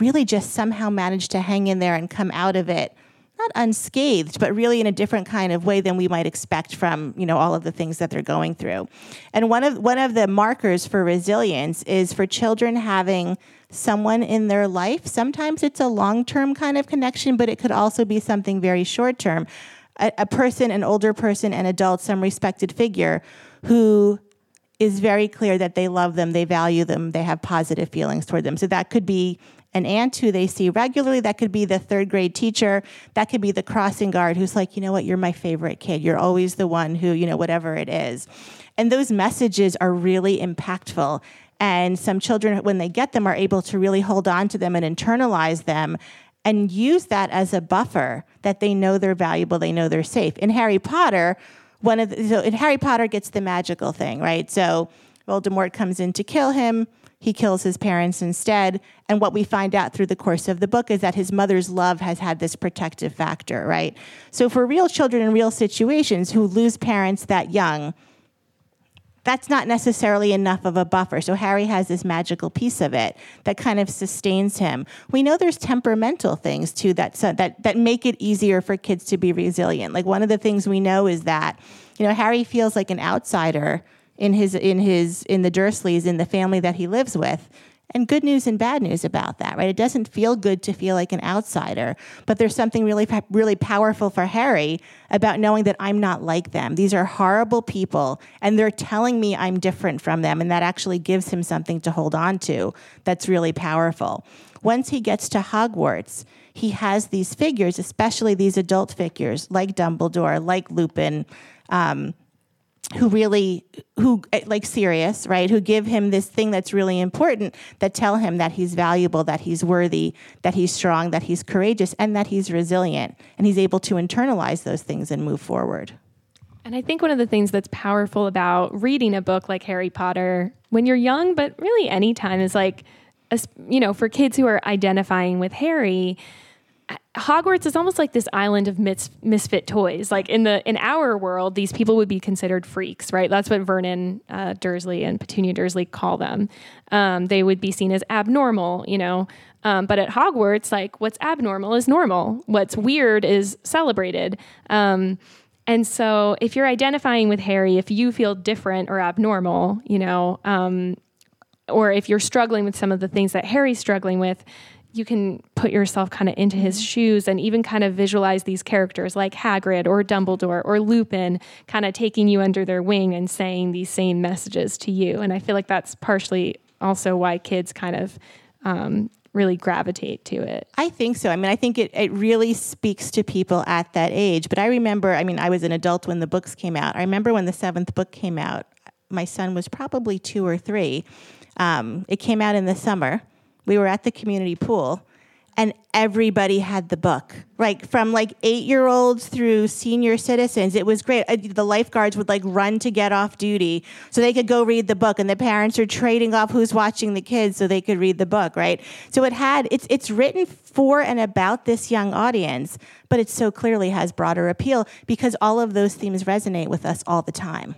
really just somehow manage to hang in there and come out of it not unscathed, but really in a different kind of way than we might expect from you know all of the things that they're going through. And one of one of the markers for resilience is for children having someone in their life. Sometimes it's a long term kind of connection, but it could also be something very short term. A, a, person, an older person, an adult, some respected figure who is very clear that they love them, they value them, they have positive feelings toward them. So that could be an aunt who they see regularly. That could be the third grade teacher. That could be the crossing guard who's like, you know what, you're my favorite kid. You're always the one who, you know, whatever it is. And those messages are really impactful. And some children, when they get them, are able to really hold on to them and internalize them and use that as a buffer that they know they're valuable, they know they're safe. In Harry Potter, one of the, so in Harry Potter gets the magical thing, right? So Voldemort comes in to kill him. He kills his parents instead. And what we find out through the course of the book is that his mother's love has had this protective factor, right? So for real children in real situations who lose parents that young, that's not necessarily enough of a buffer. So Harry has this magical piece of it that kind of sustains him. We know there's temperamental things too that that that make it easier for kids to be resilient. Like one of the things we know is that you know Harry feels like an outsider in his in his in the Dursleys in the family that he lives with and good news and bad news about that, right? It doesn't feel good to feel like an outsider, but there's something really, really powerful for Harry about knowing that I'm not like them. These are horrible people, and they're telling me I'm different from them, and that actually gives him something to hold on to that's really powerful. Once he gets to Hogwarts, he has these figures, especially these adult figures like Dumbledore, like Lupin. Um, who really who eh, like Sirius right? Who give him this thing that's really important that tell him that he's valuable that he's worthy that he's strong that he's courageous and that he's resilient. And he's able to internalize those things and move forward. And i think one of the things that's powerful about reading a book like harry potter when you're young but really anytime is like you know for kids who are identifying with harry Hogwarts is almost like this island of mis- misfit toys. Like in the in our world, these people would be considered freaks, right? That's what Vernon uh, Dursley and Petunia Dursley call them. Um, they would be seen as abnormal, you know. Um, but at Hogwarts, like what's abnormal is normal. What's weird is celebrated. Um, and so, if you're identifying with Harry, if you feel different or abnormal, you know, um, or if you're struggling with some of the things that Harry's struggling with, you can put yourself kind of into his mm-hmm. shoes and even kind of visualize these characters like Hagrid or Dumbledore or Lupin kind of taking you under their wing and saying these same messages to you. And I feel like that's partially also why kids kind of um, really gravitate to it. I think so. I mean, I think it, it really speaks to people at that age. But I remember, I mean, I was an adult when the books came out. I remember when the seventh book came out, my son was probably two or three. Um, it came out in the summer we were at the community pool and everybody had the book. Like from like eight year olds through senior citizens it was great. The lifeguards would like run to get off duty so they could go read the book and the parents are trading off who's watching the kids so they could read the book right? So it had it's it's written for and about this young audience but it so clearly has broader appeal because all of those themes resonate with us all the time.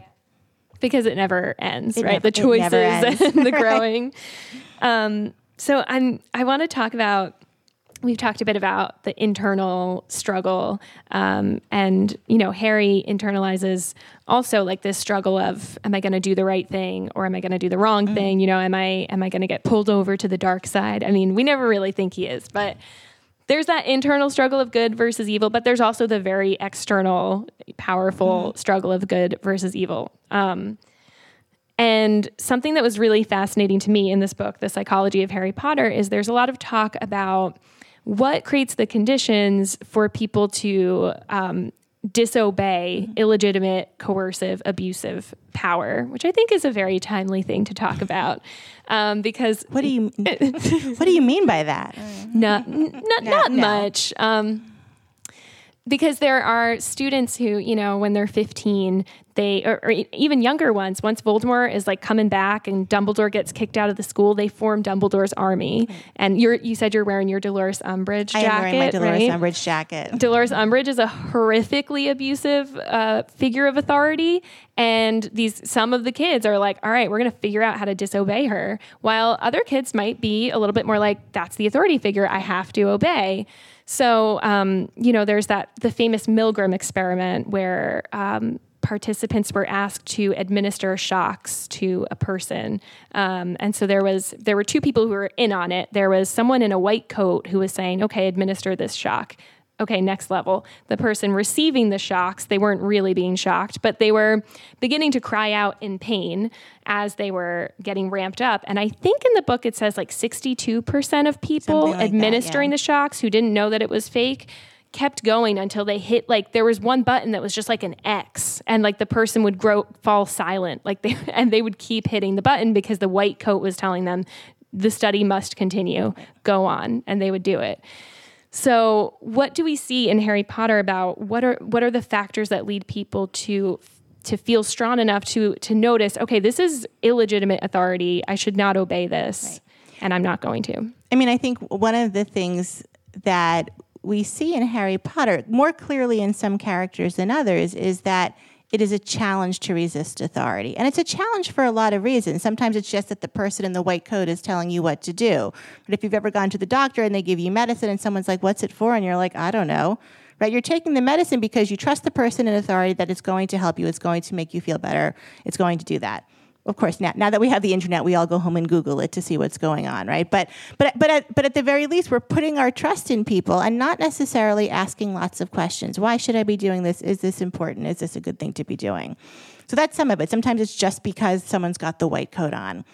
Because it never ends it right? the choices and the growing. Um, so I'm I want to talk about we've talked a bit about the internal struggle um, and you know harry internalizes also like this struggle of am i going to do the right thing or am i going to do the wrong mm. thing you know am i am i going to get pulled over to the dark side i mean we never really think he is but there's that internal struggle of good versus evil but there's also the very external powerful mm. struggle of good versus evil um, and something that was really fascinating to me in this book, The Psychology of Harry Potter, is there's a lot of talk about what creates the conditions for people to um, disobey mm-hmm. illegitimate, coercive, abusive power, which I think is a very timely thing to talk about. Um, because what do you what do you mean by that? Not n- not, no, not no. much. Um, because there are students who, you know, when they're 15, they or, or, even younger ones once voldemort is like coming back and dumbledore gets kicked out of the school they form dumbledore's army. And you're you said you're wearing your dolores umbridge jacket I am wearing my dolores right? umbridge jacket. Dolores umbridge is a horrifically abusive uh, figure of authority. And these some of the kids are like all right we're going to figure out how to disobey her. While other kids might be a little bit more like that's the authority figure. I have to obey so, um, you know, there's that the famous Milgram experiment where um, participants were asked to administer shocks to a person. Um, and so there was there were two people who were in on it. There was someone in a white coat who was saying, "Okay, administer this shock." Okay, next level. The person receiving the shocks, they weren't really being shocked, but they were beginning to cry out in pain as they were getting ramped up. And I think in the book it says like 62% of people like administering that, yeah. the shocks who didn't know that it was fake kept going until they hit like there was one button that was just like an X and like the person would grow fall silent like they and they would keep hitting the button because the white coat was telling them the study must continue go on and they would do it so what do we see in Harry Potter about what are what are the factors that lead people to to feel strong enough to to notice okay this is illegitimate authority I should not obey this right. and I'm not going to I mean I think one of the things that we see in Harry Potter more clearly in some characters than others is that it is a challenge to resist authority. And it's a challenge for a lot of reasons. Sometimes it's just that the person in the white coat is telling you what to do. But if you've ever gone to the doctor and they give you medicine and someone's like, What's it for? And you're like, I don't know. Right? You're taking the medicine because you trust the person in authority that it's going to help you, it's going to make you feel better, it's going to do that of course now, now that we have the internet we all go home and google it to see what's going on right? But but but at, but at the very least we're putting our trust in people and not necessarily asking lots of questions. Why should i be doing this? Is this important? Is this a good thing to be doing? So that's some of it. Sometimes it's just because someone's got the white coat on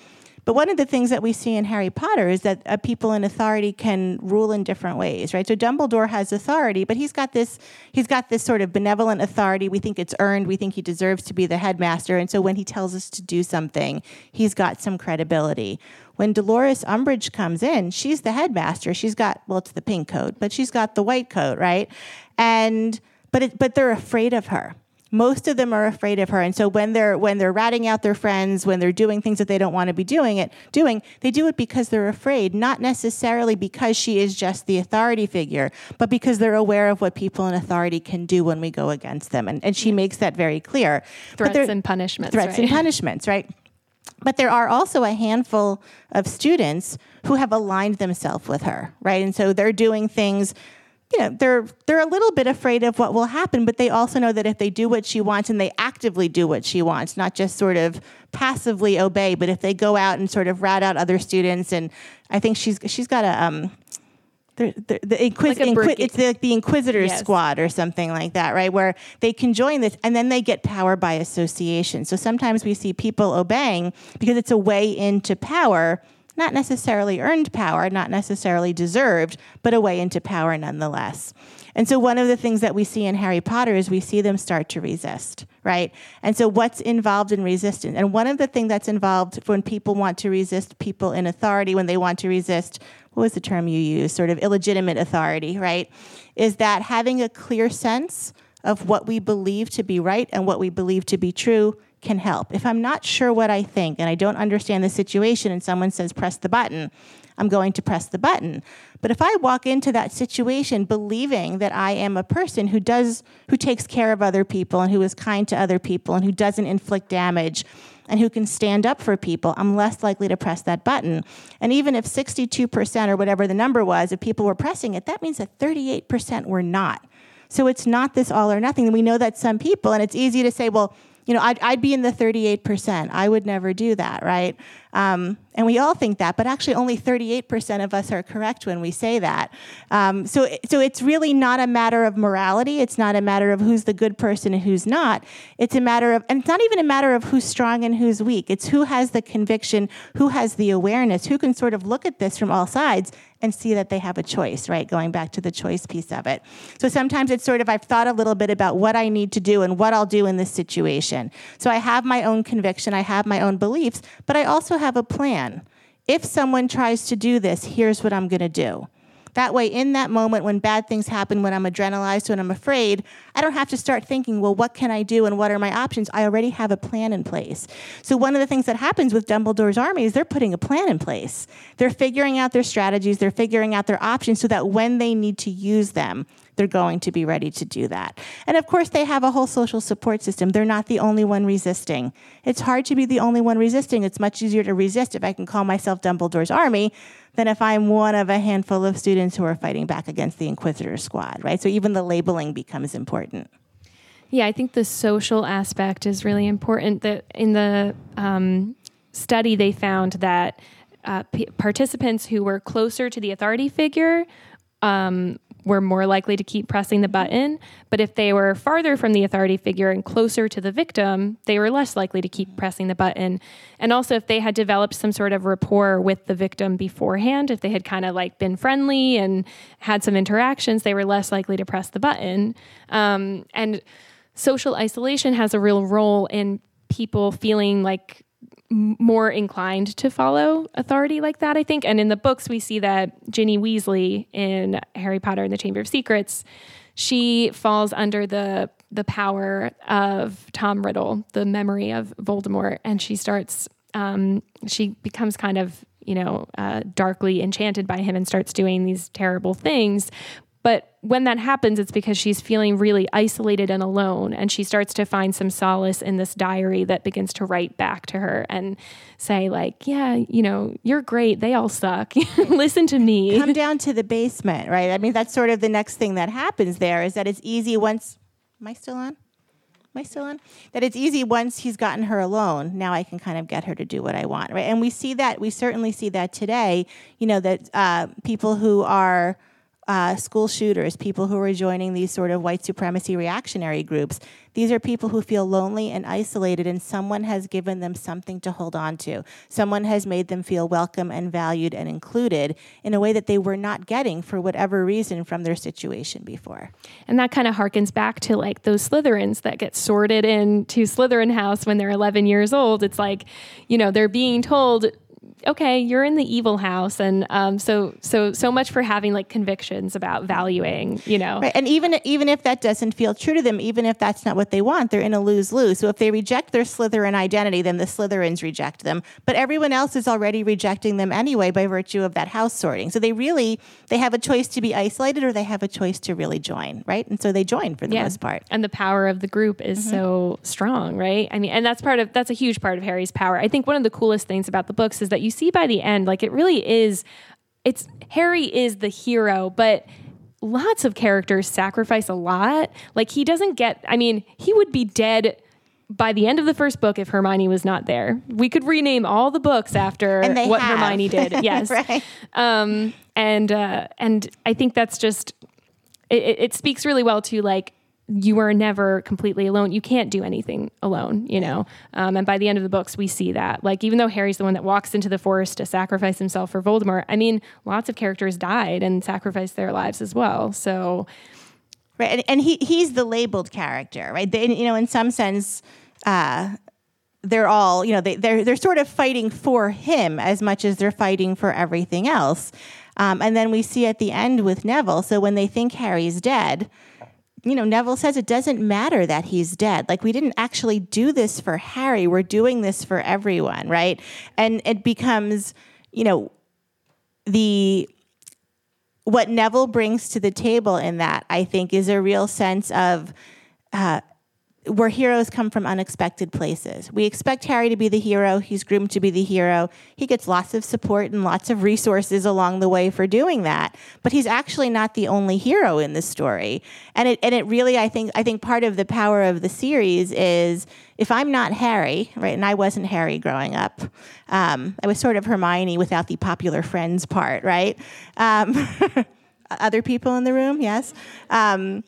but one of the things that we see in Harry Potter is that uh, people in authority can rule in different ways, right? So Dumbledore has authority, but he's got this he's got this sort of benevolent authority. We think it's earned. We think he deserves to be the headmaster, and so when he tells us to do something, he's got some credibility. When Dolores Umbridge comes in, she's the headmaster. She's got well, it's the pink coat, but she's got the white coat, right? And but it, but they're afraid of her most of them are afraid of her. And so when they're when they're ratting out their friends when they're doing things that they don't want to be doing it doing they do it because they're afraid not necessarily because she is just the authority figure but because they're aware of what people in authority can do when we go against them. And, and she makes that very clear. Threats and punishments threats right? and punishments right? But there are also a handful of students who have aligned themselves with her right? And so they're doing things you know they're they're a little bit afraid of what will happen but they also know that if they do what she wants and they actively do what she wants not just sort of passively obey but if they go out and sort of rat out other students and i think she's she's got a um the, the, the Inquis- Like Inqui- it's the, the Inquisitor Yes. Squad or something like that, right? Where they can join this and then they get power by association. So sometimes we see people obeying because it's a way into power, not necessarily earned power, not necessarily deserved, but a way into power nonetheless. And so one of the things that we see in Harry Potter is we see them start to resist, right? And so what's involved in resistance? And one of the things that's involved when people want to resist people in authority, when they want to resist what was the term you used? Sort of illegitimate authority, right? Is that having a clear sense of what we believe to be right and what we believe to be true can help. If I'm not sure what I think and I don't understand the situation and someone says press the button, I'm going to press the button. But if I walk into that situation believing that I am a person who does who takes care of other people and who is kind to other people and who doesn't inflict damage and who can stand up for people, I'm less likely to press that button. And even if 62% or whatever the number was, if people were pressing it, that means that 38% were not. So it's not this all or nothing. We know that some people, and it's easy to say, well, you know, I'd, I'd be in the 38%. I would never do that, right? Um, and we all think that, but actually only 38% of us are correct when we say that. Um, so, so it's really not a matter of morality. It's not a matter of who's the good person and who's not. It's a matter of, and it's not even a matter of who's strong and who's weak. It's who has the conviction, who has the awareness, who can sort of look at this from all sides and see that they have a choice, right? Going back to the choice piece of it. So sometimes it's sort of, I've thought a little bit about what I need to do and what I'll do in this situation. So I have my own conviction, I have my own beliefs, but I also have a plan. If someone tries to do this, here's what I'm going to do. That way, in that moment when bad things happen, when I'm adrenalized, when I'm afraid, I don't have to start thinking, well, what can I do and what are my options? I already have a plan in place. So, one of the things that happens with Dumbledore's army is they're putting a plan in place. They're figuring out their strategies, they're figuring out their options so that when they need to use them, they're going to be ready to do that. And of course, they have a whole social support system. They're not the only one resisting. It's hard to be the only one resisting. It's much easier to resist if I can call myself Dumbledore's army than if I'm one of a handful of students who are fighting back against the Inquisitor squad, right? So even the labeling becomes important. Yeah, I think the social aspect is really important. That in the um, study, they found that uh, p- participants who were closer to the authority figure um, were more likely to keep pressing the button. But if they were farther from the authority figure and closer to the victim, they were less likely to keep pressing the button. And also, if they had developed some sort of rapport with the victim beforehand, if they had kind of like been friendly and had some interactions, they were less likely to press the button. Um, and social isolation has a real role in people feeling like more inclined to follow authority like that, I think. And in the books, we see that Ginny Weasley in Harry Potter and the Chamber of Secrets, she falls under the the power of Tom Riddle, the memory of Voldemort, and she starts. Um, she becomes kind of you know uh, darkly enchanted by him and starts doing these terrible things. But when that happens, it's because she's feeling really isolated and alone. And she starts to find some solace in this diary that begins to write back to her and say, like, yeah, you know, you're great. They all suck. Listen to me. Come down to the basement, right? I mean, that's sort of the next thing that happens there is that it's easy once. Am I still on? Am I still on? That it's easy once he's gotten her alone. Now I can kind of get her to do what I want, right? And we see that, we certainly see that today, you know, that uh, people who are uh, school shooters, people who are joining these sort of white supremacy reactionary groups. These are people who feel lonely and isolated, and someone has given them something to hold on to. Someone has made them feel welcome and valued and included in a way that they were not getting for whatever reason from their situation before. And that kind of harkens back to like those Slytherins that get sorted into Slytherin House when they're 11 years old. It's like, you know, they're being told okay, you're in the evil house, and um, so so so much for having like convictions about valuing, you know. Right, and even even if that doesn't feel true to them, even if that's not what they want, they're in a lose lose. So if they reject their Slytherin identity, then the Slytherins reject them, but everyone else is already rejecting them anyway by virtue of that house sorting. So they really they have a choice to be isolated, or they have a choice to really join, right? And so they join for the yeah. most part. And the power of the group is mm-hmm. so strong, right? I mean, and that's part of that's a huge part of Harry's power. I think one of the coolest things about the books is that you see by the end, like it really is, it's Harry is the hero, but lots of characters sacrifice a lot. Like he doesn't get, I mean, he would be dead by the end of the first book if Hermione was not there. We could rename all the books after what have. Hermione did. Yes. right. Um, and, uh, and I think that's just, it, it speaks really well to like you are never completely alone. You can't do anything alone, you know. Um, and by the end of the books, we see that. Like, even though Harry's the one that walks into the forest to sacrifice himself for Voldemort, I mean, lots of characters died and sacrificed their lives as well. So, right, and, and he he's the labeled character, right? They, you know, in some sense. Uh, they're all, you know, they, they're they're sort of fighting for him as much as they're fighting for everything else. Um, and then we see at the end with Neville. So when they think Harry's dead, you know, Neville says it doesn't matter that he's dead. Like, we didn't actually do this for Harry. We're doing this for everyone, right? And it becomes, you know, the what Neville brings to the table in that, I think, is a real sense of uh, where heroes come from unexpected places. We expect Harry to be the hero. He's groomed to be the hero. He gets lots of support and lots of resources along the way for doing that. But he's actually not the only hero in the story. And it and it really I think I think part of the power of the series is if I'm not Harry, right, and I wasn't Harry growing up, um, I was sort of Hermione without the popular friends part, right? Um, other people in the room, yes. Um,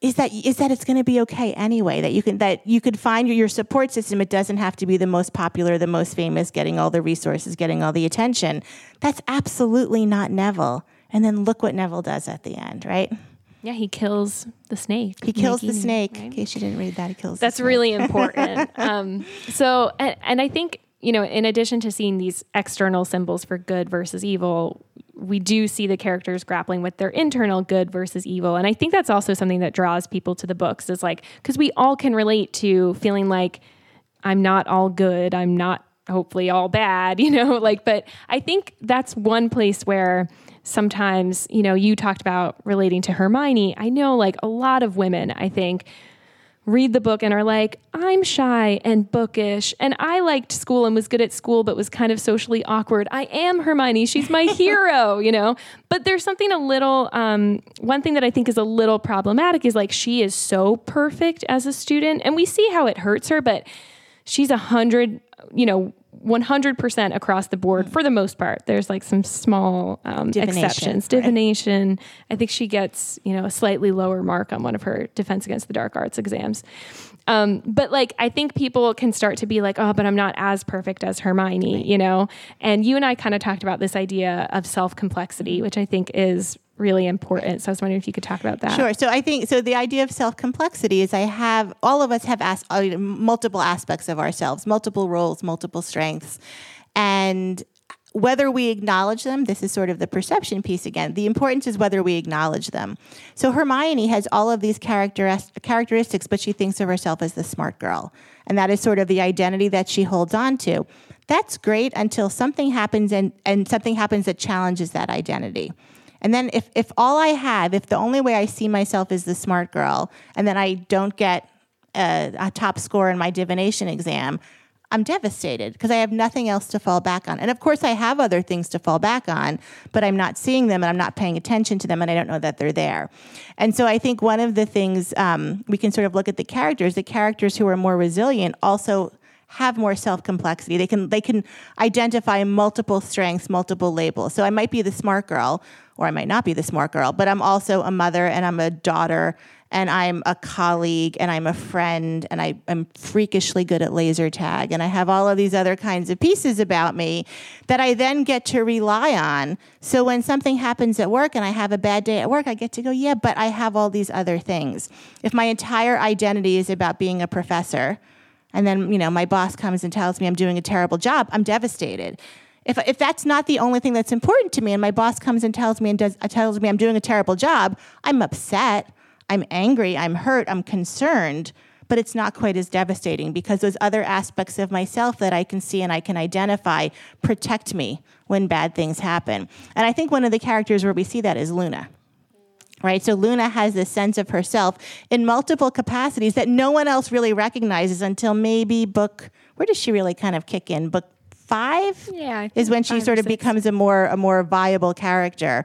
is that is that it's going to be okay anyway that you can that you could find your, your support system it doesn't have to be the most popular the most famous getting all the resources getting all the attention. That's absolutely not neville. And then look what neville does at the end right? Yeah he kills the snake. He kills the snake. right? in case you didn't read that he kills that's really important. Um, so and, and i think you know in addition to seeing these external symbols for good versus evil we do see the characters grappling with their internal good versus evil. And I think that's also something that draws people to the books is like, because we all can relate to feeling like I'm not all good, I'm not hopefully all bad, you know, like, but I think that's one place where sometimes, you know, you talked about relating to Hermione. I know like a lot of women, I think, read the book and are like, I'm shy and bookish, and I liked school and was good at school, but was kind of socially awkward. I am Hermione. She's my hero, you know? But there's something a little, um, one thing that I think is a little problematic is like she is so perfect as a student, and we see how it hurts her, but she's a hundred, you know, 100% across the board for the most part. There's like some small um, exceptions. Divination. Right. I think she gets, you know, a slightly lower mark on one of her defense against the dark arts exams. Um, but like, I think people can start to be like, oh, but I'm not as perfect as Hermione, you know? And you and I kind of talked about this idea of self complexity, which I think is really important. So I was wondering if you could talk about that. Sure. So I think so. The idea of self complexity is I have all of us have as, uh, multiple aspects of ourselves, multiple roles, multiple strengths, and whether we acknowledge them, this is sort of the perception piece again. The importance is whether we acknowledge them. So Hermione has all of these character- characteristics, but she thinks of herself as the smart girl. And that is sort of the identity that she holds on to. That's great until something happens and, and something happens that challenges that identity. And then if, if all I have, if the only way I see myself is the smart girl, and then I don't get a, a top score in my divination exam, I'm devastated because I have nothing else to fall back on. And of course, I have other things to fall back on, but I'm not seeing them and I'm not paying attention to them and I don't know that they're there. And so I think one of the things um, we can sort of look at the characters, the characters who are more resilient also have more self complexity. They can they can identify multiple strengths, multiple labels. So I might be the smart girl, or I might not be the smart girl, but I'm also a mother and I'm a daughter and I'm a colleague and I'm a friend and I, am freakishly good at laser tag and I have all of these other kinds of pieces about me that I then get to rely on. So when something happens at work and I have a bad day at work, I get to go, yeah, but I have all these other things. If my entire identity is about being a professor, and then you know my boss comes and tells me I'm doing a terrible job, I'm devastated. If, if that's not the only thing that's important to me, and my boss comes and tells me and does, uh, tells me I'm doing a terrible job, I'm upset. I'm angry, I'm hurt, I'm concerned, but it's not quite as devastating because those other aspects of myself that I can see and I can identify protect me when bad things happen. And I think one of the characters where we see that is Luna. Right? So Luna has this sense of herself in multiple capacities that no one else really recognizes until maybe book where does she really kind of kick in? Book 5? Yeah. Is when she sort of becomes a more a more viable character.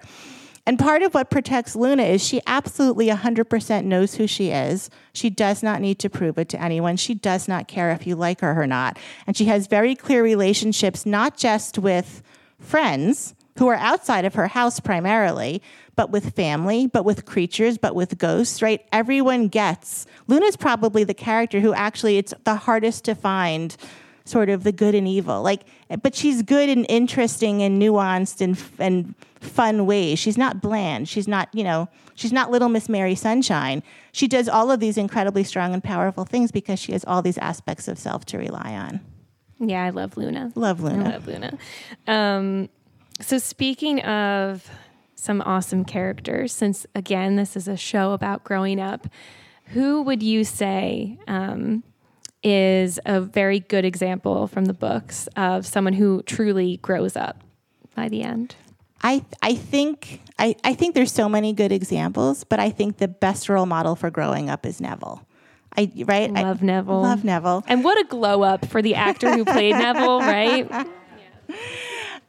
And part of what protects Luna is she absolutely 100% knows who she is. She does not need to prove it to anyone. She does not care if you like her or not. And she has very clear relationships, not just with friends who are outside of her house primarily, but with family, but with creatures, but with ghosts, right? Everyone gets. Luna's probably the character who actually it's the hardest to find sort of the good and evil. Like, but she's good and interesting and nuanced and and fun ways. She's not bland. She's not, you know, she's not Little Miss Mary Sunshine. She does all of these incredibly strong and powerful things because she has all these aspects of self to rely on. Yeah, I love Luna. Love Luna. I love Luna. Um, so speaking of some awesome characters, since again this is a show about growing up, who would you say um, is a very good example from the books of someone who truly grows up by the end? I I think I, I think there's so many good examples, but I think the best role model for growing up is Neville. I right love I, Neville. Love Neville. And what a glow up for the actor who played Neville, right?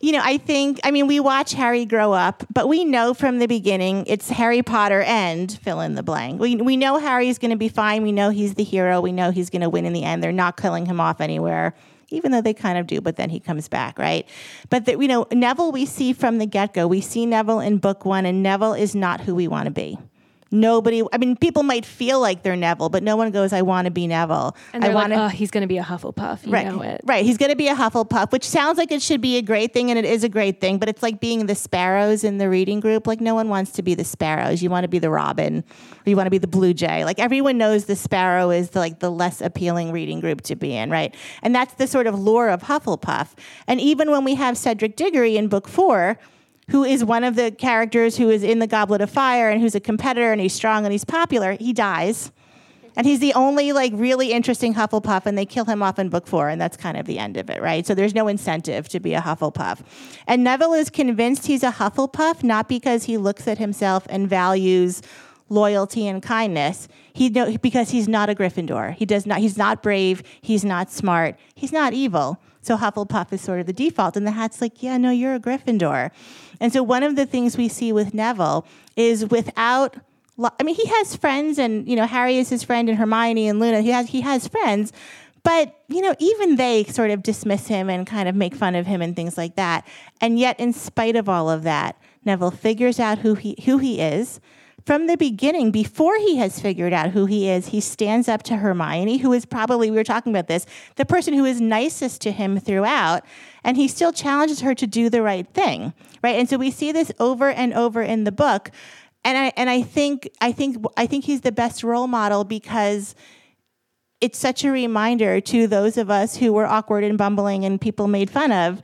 You know, I think I mean we watch Harry grow up, but we know from the beginning it's Harry Potter and fill in the blank. We we know Harry's going to be fine. We know he's the hero. We know he's going to win in the end. They're not killing him off anywhere even though they kind of do, but then he comes back, right? But the, you know, Neville we see from the get go. We see Neville in book one, and Neville is not who we want to be. Nobody, I mean, people might feel like they're Neville, but no one goes, I want to be Neville. And I want like, oh, he's going to be a Hufflepuff. You right, know it. Right. He's going to be a Hufflepuff, which sounds like it should be a great thing, and it is a great thing, but it's like being the sparrows in the reading group. Like, no one wants to be the sparrows. You want to be the robin, or you want to be the blue jay. Like, everyone knows the sparrow is the, like the less appealing reading group to be in, right? And that's the sort of lure of Hufflepuff. And even when we have Cedric Diggory in book four, who is one of the characters who is in the Goblet of Fire and who's a competitor and he's strong and he's popular, he dies. And he's the only like really interesting Hufflepuff, and they kill him off in book four, and that's kind of the end of it, right? So there's no incentive to be a Hufflepuff. And Neville is convinced he's a Hufflepuff not because he looks at himself and values loyalty and kindness. He know, because he's not a Gryffindor. He does not. He's not brave. He's not smart. He's not evil. So Hufflepuff is sort of the default. And the Hat's like, yeah, no, you're a Gryffindor. And so one of the things we see with Neville is without I mean, he has friends, and you know, Harry is his friend, and Hermione and Luna. He has he has friends, but you know, even they sort of dismiss him and kind of make fun of him and things like that. And yet, in spite of all of that, Neville figures out who he who he is from the beginning, before he has figured out who he is, he stands up to Hermione, who is probably, we were talking about this, the person who is nicest to him throughout, and he still challenges her to do the right thing, right? And so we see this over and over in the book. And I and I think I think I think he's the best role model because it's such a reminder to those of us who were awkward and bumbling and people made fun of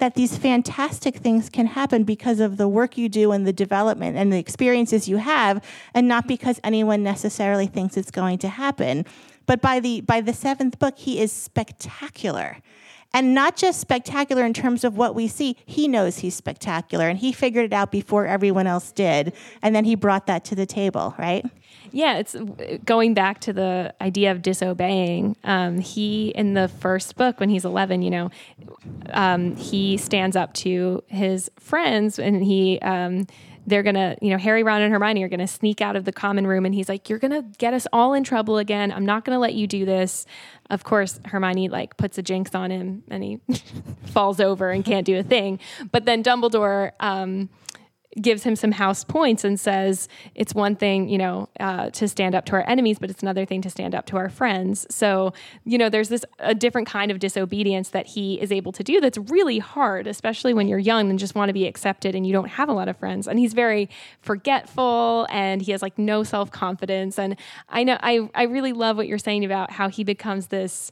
that these fantastic things can happen because of the work you do and the development and the experiences you have, and not because anyone necessarily thinks it's going to happen. But by the by the seventh book, he is spectacular. And not just spectacular in terms of what we see, he knows he's spectacular and he figured it out before everyone else did. And then he brought that to the table, right? Yeah, it's going back to the idea of disobeying. Um, he, in the first book, when he's 11, you know, um, he stands up to his friends and he, um, they're gonna, you know, Harry, Ron, and Hermione are gonna sneak out of the common room, and he's like, "You're gonna get us all in trouble again. I'm not gonna let you do this." Of course, Hermione like puts a jinx on him, and he falls over and can't do a thing. But then Dumbledore. Um, gives him some house points and says it's one thing you know uh, to stand up to our enemies but it's another thing to stand up to our friends. So you know there's this a different kind of disobedience that he is able to do that's really hard especially when you're young and just want to be accepted and you don't have a lot of friends. And he's very forgetful and he has like no self-confidence. And i know i, I really love what you're saying about how he becomes this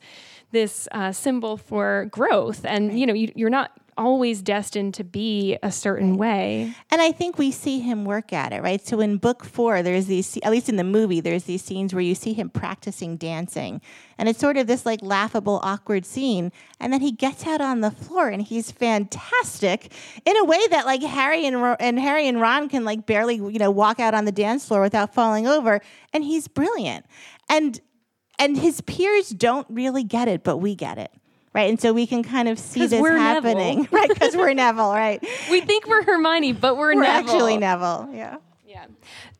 this uh, symbol for growth. And you know you, you're not always destined to be a certain way. And I think we see him work at it, right? So in book four, there's these, at least in the movie, there's these scenes where you see him practicing dancing. And it's sort of this like laughable, awkward scene. And then he gets out on the floor and he's fantastic in a way that like Harry and, and Harry and Ron can like barely, you know, walk out on the dance floor without falling over. And he's brilliant. And and his peers don't really get it, but we get it right? And so we can kind of see this happening, Neville. right? Because we're Neville, right? We think we're Hermione, but we're, we're Neville. actually Neville. Yeah. Yeah.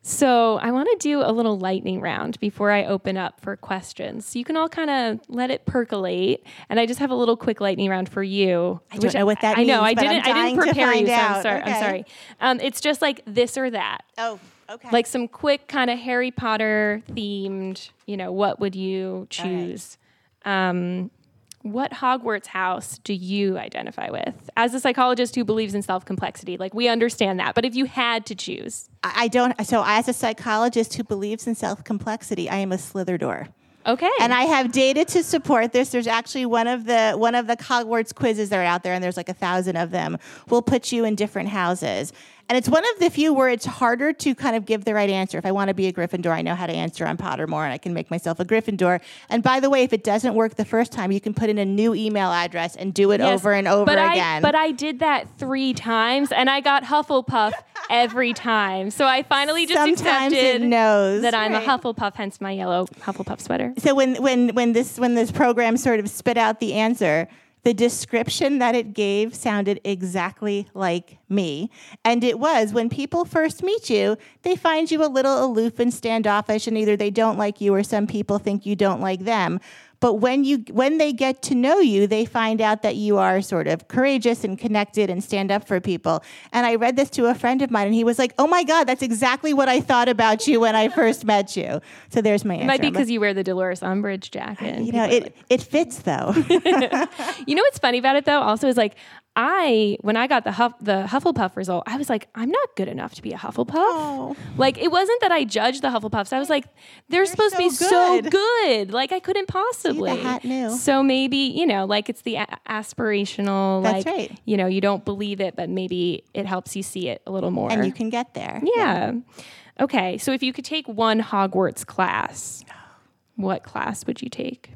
So I want to do a little lightning round before I open up for questions. So you can all kind of let it percolate, and I just have a little quick lightning round for you. I don't know what that I know. means, I didn't. I didn't prepare you. So. I'm sorry. Okay. I'm sorry. Um, it's just like this or that. Oh. Okay. Like some quick kind of Harry Potter themed. You know, what would you choose? Um, what Hogwarts house do you identify with? As a psychologist who believes in self complexity, like we understand that. But if you had to choose, I don't. So, as a psychologist who believes in self complexity, I am a Slytherin. Okay. And I have data to support this. There's actually one of the one of the Hogwarts quizzes that are out there, and there's like a thousand of them. Will put you in different houses. And it's one of the few where it's harder to kind of give the right answer. If I want to be a Gryffindor, I know how to answer on Pottermore and I can make myself a Gryffindor. And by the way, if it doesn't work the first time, you can put in a new email address and do it Yes, over and over but again. I, but I did that three times and I got Hufflepuff every time. So I finally just Sometimes accepted it knows that I'm right. a Hufflepuff, hence my yellow Hufflepuff sweater. so when when when this when this program sort of spit out the answer the description that it gave sounded exactly like me. And it was when people first meet you they find you a little aloof and standoffish and either they don't like you or some people think you don't like them but when you when they get to know you they find out that you are sort of courageous and connected and stand up for people and i read this to a friend of mine and he was like oh my god that's exactly what i thought about you when i first met you so there's my answer It might be because you wear the Dolores Umbridge jacket. you know, it, it fits though. you know what's funny about it though? Also, is like I when I got the Huff, the Hufflepuff result, I was like, I'm not good enough to be a Hufflepuff. Oh. Like it wasn't that I judged the Hufflepuffs. I was like, they're, supposed to be so so good. good. Like I couldn't possibly. hat knew. So maybe you know, like it's the a- aspirational. That's like right. you know, you don't believe it, but maybe it helps you see it a little more. and you can get there. Yeah. Okay. So if you could take one Hogwarts class, what class would you take?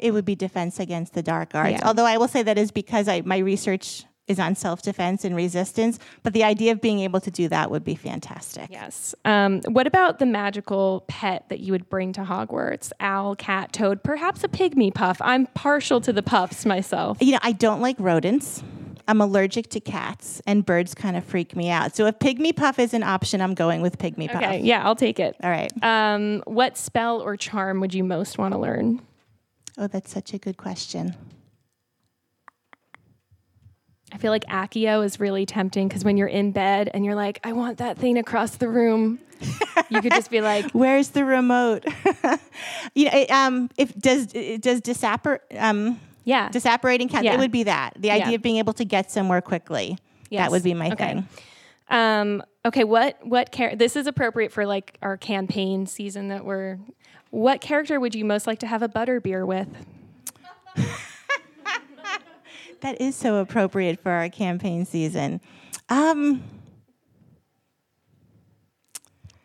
It would be defense against the dark arts. Yeah. Although I will say that is because I, my research is on self defense and resistance. But the idea of being able to do that would be fantastic. Yes. Um, what about the magical pet that you would bring to Hogwarts? Owl, cat, toad, perhaps a pygmy puff. I'm partial to the puffs myself. You know, I don't like rodents. I'm allergic to cats, and birds kind of freak me out. So if pygmy puff is an option, I'm going with pygmy puff. Okay. Yeah, I'll take it. All right. Um, what spell or charm would you most want to learn? Oh, that's such a good question. I feel like Accio is really tempting because when you're in bed and you're like, I want that thing across the room, you could just be like, Where's the remote? you know, it, um, if does it does disapper um, yeah. disapparating count? Yeah. It would be that the idea Yeah. of being able to get somewhere quickly. Yes. That would be my Okay. thing. Um, okay, what what care? this is appropriate for like our campaign season that we're. What character would you most like to have a butter beer with? That is so appropriate for our campaign season. Um,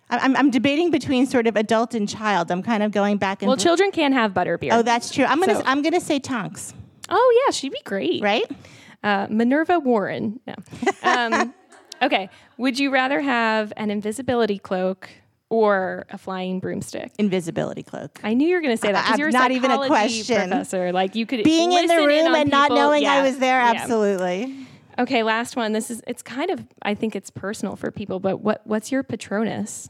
I'm, I'm debating between sort of adult and child. I'm kind of going back and Well, children can have butter beer. Oh, that's true. I'm gonna So- I'm gonna say Tonks. Oh yeah, she'd be great. right? Uh, Minerva Warren. No. Um, okay. Would you rather have an invisibility cloak or a flying broomstick? Invisibility cloak. I knew you were going to say that because you're a not even a question. professor. Like you could Being in the room on and not people. knowing I was there, Yeah. absolutely. Okay, last one. This is it's kind of I think it's personal for people, but what what's your Patronus?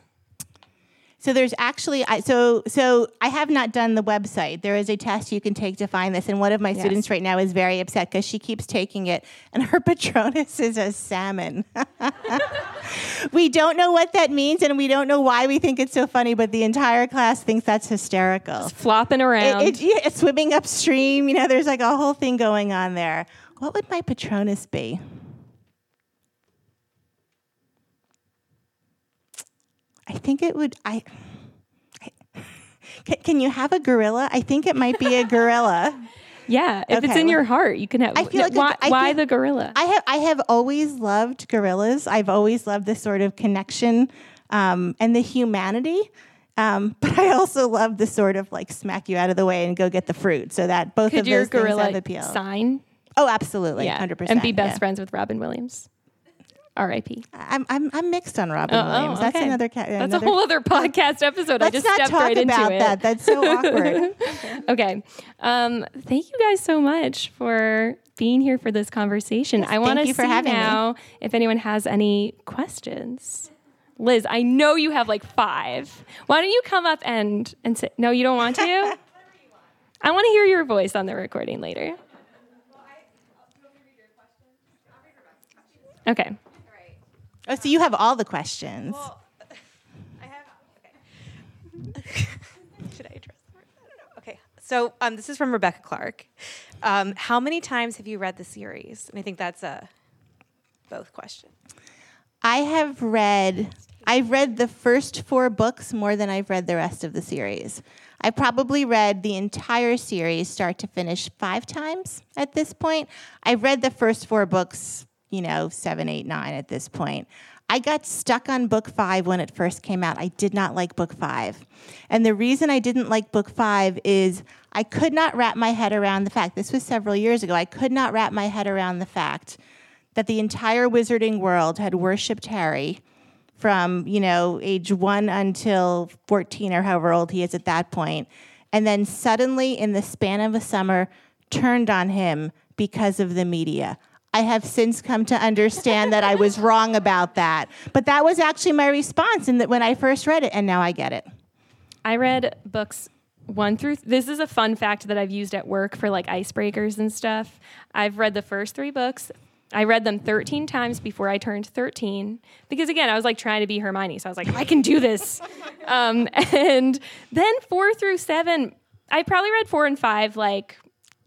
So there's actually I, so so I have not done the website. There is a test you can take to find this, and one of my students right now is very upset because she keeps taking it, and her Patronus is a salmon. we don't know what that means, and we don't know why we think it's so funny, but the entire class thinks that's hysterical. Flopping around. It, it, yeah, swimming upstream. You know, there's like a whole thing going on there. What would my Patronus be? I think it would. I. I- Can, can you have a gorilla? I think it might be a gorilla. yeah, if it's in your heart, you can have. I feel like a- why, why feel- the gorilla? I have I have always loved gorillas. I've always loved this sort of connection um, and the humanity. Um, but I also love the sort of like smack you out of the way and go get the fruit. So that both Could of your those things gorilla have appeal. sign? Oh, absolutely, yeah, hundred percent. and be best friends with Robin Williams. R.I.P. I'm I'm I'm mixed on Robin Oh, oh, Williams. That's another. Ca- That's another a whole other podcast episode. I Let's just not stepped talk right about into that. it. That's so awkward. Okay. Um, thank you guys so much for being here for this conversation. I want to you for see having me. now if anyone has any questions. Liz, I know you have like five. Why don't you come up and and say? No, you don't want to. I want to hear your voice on the recording later. Okay. Oh, so you have all the questions. I have. Okay. Should I address them? I don't know. Okay. So um, this is from Rebecca Clark. Um, how many times have you read the series? And I think that's a both question. I have read I've read the first four books more than I've read the rest of the series. I probably read the entire series start to finish five times at this point. I've read the first four books, you know, seven, eight, nine at this point. I got stuck on book five when it first came out. I did not like book five. And the reason I didn't like book five is I could not wrap my head around the fact, this was several years ago, I could not wrap my head around the fact that the entire wizarding world had worshipped Harry from, you know, age one until 14 or however old he is at that point, and then suddenly in the span of a summer turned on him because of the media. I have since come to understand that I was wrong about that. But that was actually my response in that when I first read it, and now I get it. I read books one through. this is a fun fact that I've used at work for like icebreakers and stuff. I've read the first three books. I read them 13 times before I turned 13 because again I was like trying to be Hermione, so I was like I can do this. um, and then four through seven, I probably read four and five like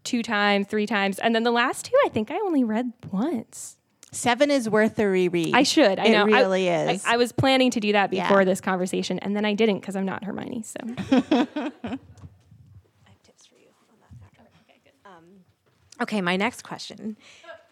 two times, three times, and then the last two I think I only read once. Seven is worth a reread. I should. I it know. I- really I, is. I was planning to do that Yeah. before this conversation, and then I didn't because I'm not Hermione. So. I have tips for you on that. Okay, good. Um, okay, my next question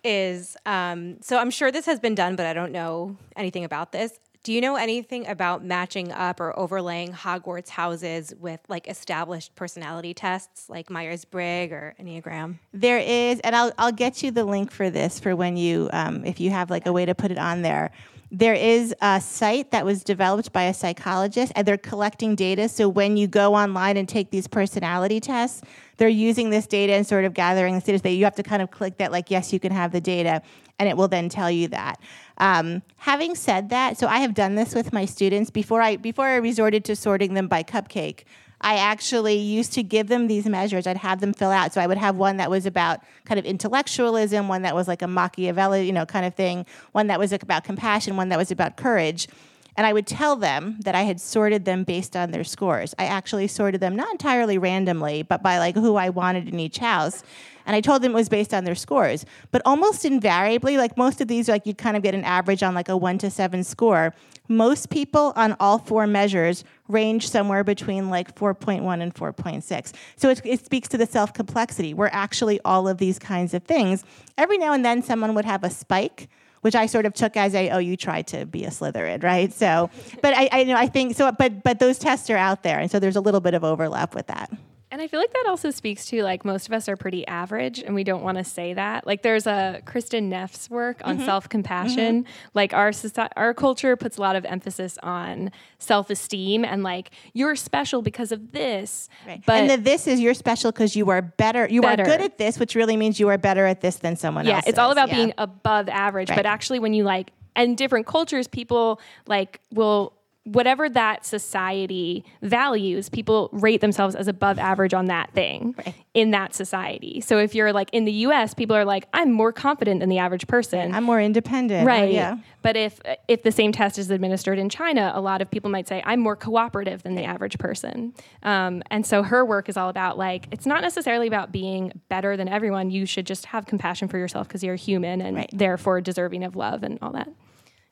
is um, so I'm sure this has been done, but I don't know anything about this. Do you know anything about matching up or overlaying Hogwarts houses with like established personality tests like Myers Briggs or Enneagram? There is, and I'll I'll get you the link for this for when you um, if you have like a way to put it on there. There is a site that was developed by a psychologist, and they're collecting data. So when you go online and take these personality tests, they're using this data and sort of gathering this data. That you have to kind of click that, like, yes, you can have the data, and it will then tell you that. Um, having said that, so I have done this with my students before I before I resorted to sorting them by cupcake. I actually used to give them these measures. I'd have them fill out. So I would have one that was about kind of intellectualism, one that was like a Machiavelli, you know, kind of thing, one that was about compassion, one that was about courage. And I would tell them that I had sorted them based on their scores. I actually sorted them not entirely randomly, but by like who I wanted in each house. And I told them it was based on their scores. But almost invariably, like most of these, like you'd kind of get an average on like a one to seven score. Most people on all four measures range somewhere between like 4.1 and 4.6. So it, it speaks to the self complexity. We're actually all of these kinds of things. Every now and then, someone would have a spike which I sort of took as a oh you tried to be a Slytherin right so but I, I you know I think so but but those tests are out there and so there's a little bit of overlap with that And I feel like that also speaks to like most of us are pretty average and we don't want to say that. Like there's a Kristin Neff's work on Mm-hmm. self-compassion. Like our society, our culture puts a lot of emphasis on self-esteem and like you're special because of this. Right. But and the this is you're special because you are better. You Better. are good at this, which really means you are better at this than someone yeah, else. Yeah, it's all about Yeah. being above average. Right. But actually when you like and different cultures, people like will whatever that society values, people rate themselves as above average on that thing Right. in that society. So if you're like in the US, people are like, I'm more confident than the average person. I'm more independent. Right. Yeah. But if if the same test is administered in China, a lot of people might say I'm more cooperative than the average person. Um, and so her work is all about like it's not necessarily about being better than everyone. You should just have compassion for yourself because you're human and Right. therefore deserving of love and all that.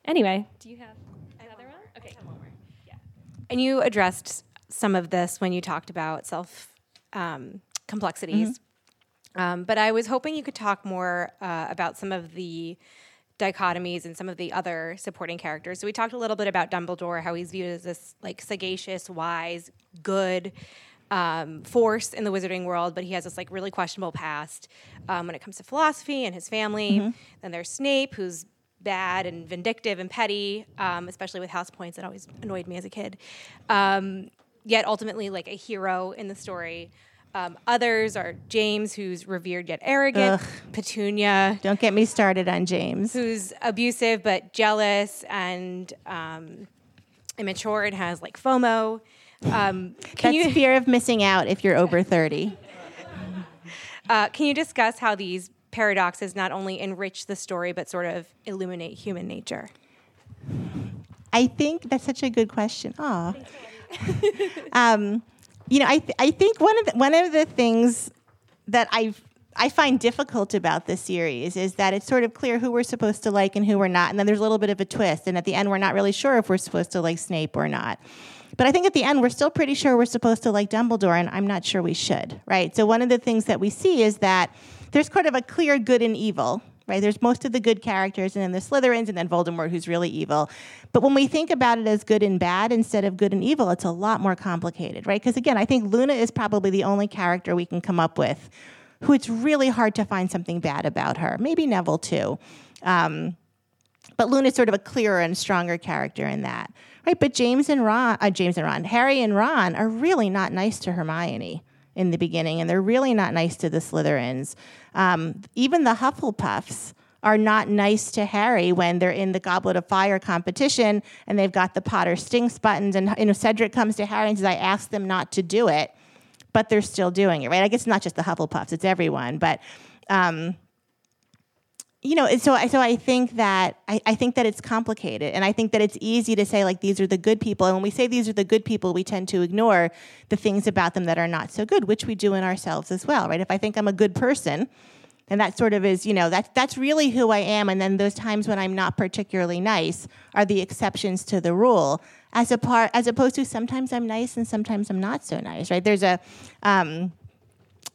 Anyway, do you have another one? Okay. And you addressed some of this when you talked about self um, complexities. Um, but I was hoping you could talk more uh, about some of the dichotomies and some of the other supporting characters. So we talked a little bit about Dumbledore, how he's viewed as this like sagacious, wise, good um, force in the wizarding world, but he has this like really questionable past um, when it comes to philosophy and his family. Then there's Snape, who's bad and vindictive and petty, um, especially with house points. That always annoyed me as a kid. Um, yet ultimately, like a hero in the story. Um, others are James, who's revered yet arrogant. Ugh. Petunia, Don't get me started on James. who's abusive but jealous and um, immature and has like FOMO. Um, can That's you fear of missing out if you're over 30. uh, can you discuss how these paradoxes not only enrich the story but sort of illuminate human nature? I think that's such a good question. Aw. um, you know, I, th- I think one of the, one of the things that I I find difficult about this series is that it's sort of clear who we're supposed to like and who we're not, and then there's a little bit of a twist, and at the end we're not really sure if we're supposed to like Snape or not. But I think at the end we're still pretty sure we're supposed to like Dumbledore, and I'm not sure we should, right? So one of the things that we see is that there's kind of a clear good and evil, right? There's most of the good characters, and then the Slytherins, and then Voldemort, who's really evil. But when we think about it as good and bad instead of good and evil, it's a lot more complicated, right? Because again, I think Luna is probably the only character we can come up with who it's really hard to find something bad about her. Maybe Neville too. Um, but Luna's sort of a clearer and stronger character in that, right? But James and Ron, uh, James and Ron, Harry and Ron are really not nice to Hermione in the beginning, and they're really not nice to the Slytherins. Um, even the Hufflepuffs are not nice to Harry when they're in the Goblet of Fire competition and they've got the Potter stinks buttons, and you know Cedric comes to Harry and says, "I asked them not to do it." But they're still doing it, right? I guess it's not just the Hufflepuffs; it's everyone. But um, you know, so I so I think that I, I think that it's complicated, and I think that it's easy to say like these are the good people, and when we say these are the good people, we tend to ignore the things about them that are not so good, which we do in ourselves as well, right? If I think I'm a good person, and that sort of is, you know, that's that's really who I am, and then those times when I'm not particularly nice are the exceptions to the rule, as a part as opposed to sometimes I'm nice and sometimes I'm not so nice, right? There's a um,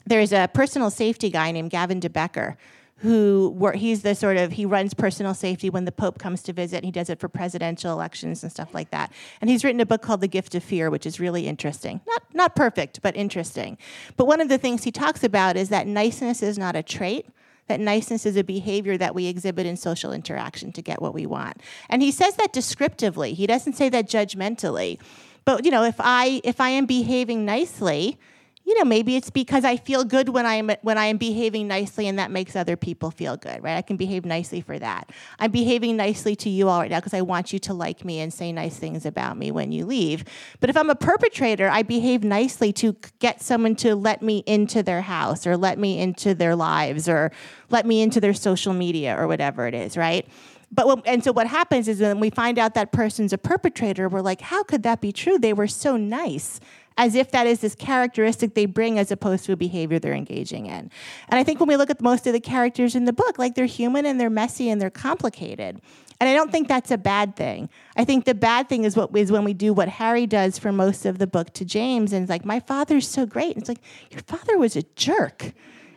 there's a personal safety guy named Gavin de Becker who wor- he's the sort of he runs personal safety when the pope comes to visit. He does it for presidential elections and stuff like that. And he's written a book called the gift of fear which is really interesting. Not not perfect but interesting. But one of the things he talks about is that niceness is not a trait. That niceness is a behavior that we exhibit in social interaction to get what we want. And he says that descriptively. He doesn't say that judgmentally. But you know if i if i am behaving nicely you know, maybe it's because I feel good when I'm when I am behaving nicely, and that makes other people feel good, right? I can behave nicely for that. I'm behaving nicely to you all right now because I want you to like me and say nice things about me when you leave. But if I'm a perpetrator, I behave nicely to get someone to let me into their house or let me into their lives or let me into their social media or whatever it is, right? But when, and so what happens is when we find out that person's a perpetrator, we're like, how could that be true? They were so nice as if that is this characteristic they bring as opposed to a behavior they're engaging in. And I think when we look at most of the characters in the book, like they're human and they're messy and they're complicated. And I don't think that's a bad thing. I think the bad thing is what is when we do what Harry does for most of the book to James, and it's like, my father's so great. And it's like, your father was a jerk.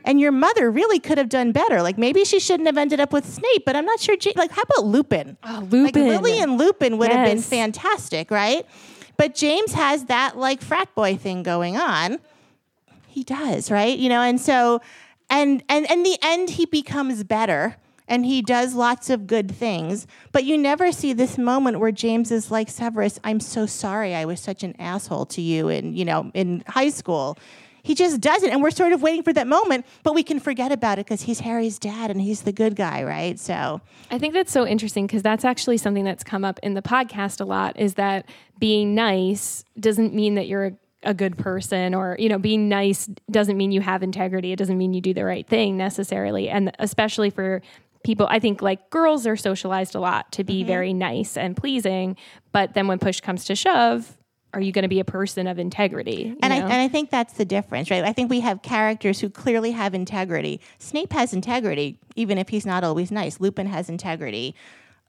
And your mother really could have done better. Like maybe she shouldn't have ended up with Snape, but I'm not sure. Like, how about Lupin? Oh, Like Lupin. Lily and Lupin would have been fantastic, right? But James has that like frat boy thing going on. He does, right? You know, and so and and in the end he becomes better and he does lots of good things. But you never see this moment where James is like Severus, I'm so sorry I was such an asshole to you in, you know, in high school. He just doesn't. And we're sort of waiting for that moment, but we can forget about it because he's Harry's dad and he's the good guy, right? So I think that's so interesting because that's actually something that's come up in the podcast a lot is that being nice doesn't mean that you're a, a good person or, you know, being nice doesn't mean you have integrity. It doesn't mean you do the right thing necessarily. And especially for people i think like girls are socialized a lot to be mm-hmm. very nice and pleasing but then when push comes to shove are you going to be a person of integrity? And I, and I think that's the difference, right? I think we have characters who clearly have integrity. Snape has integrity, even if he's not always nice. Lupin has integrity.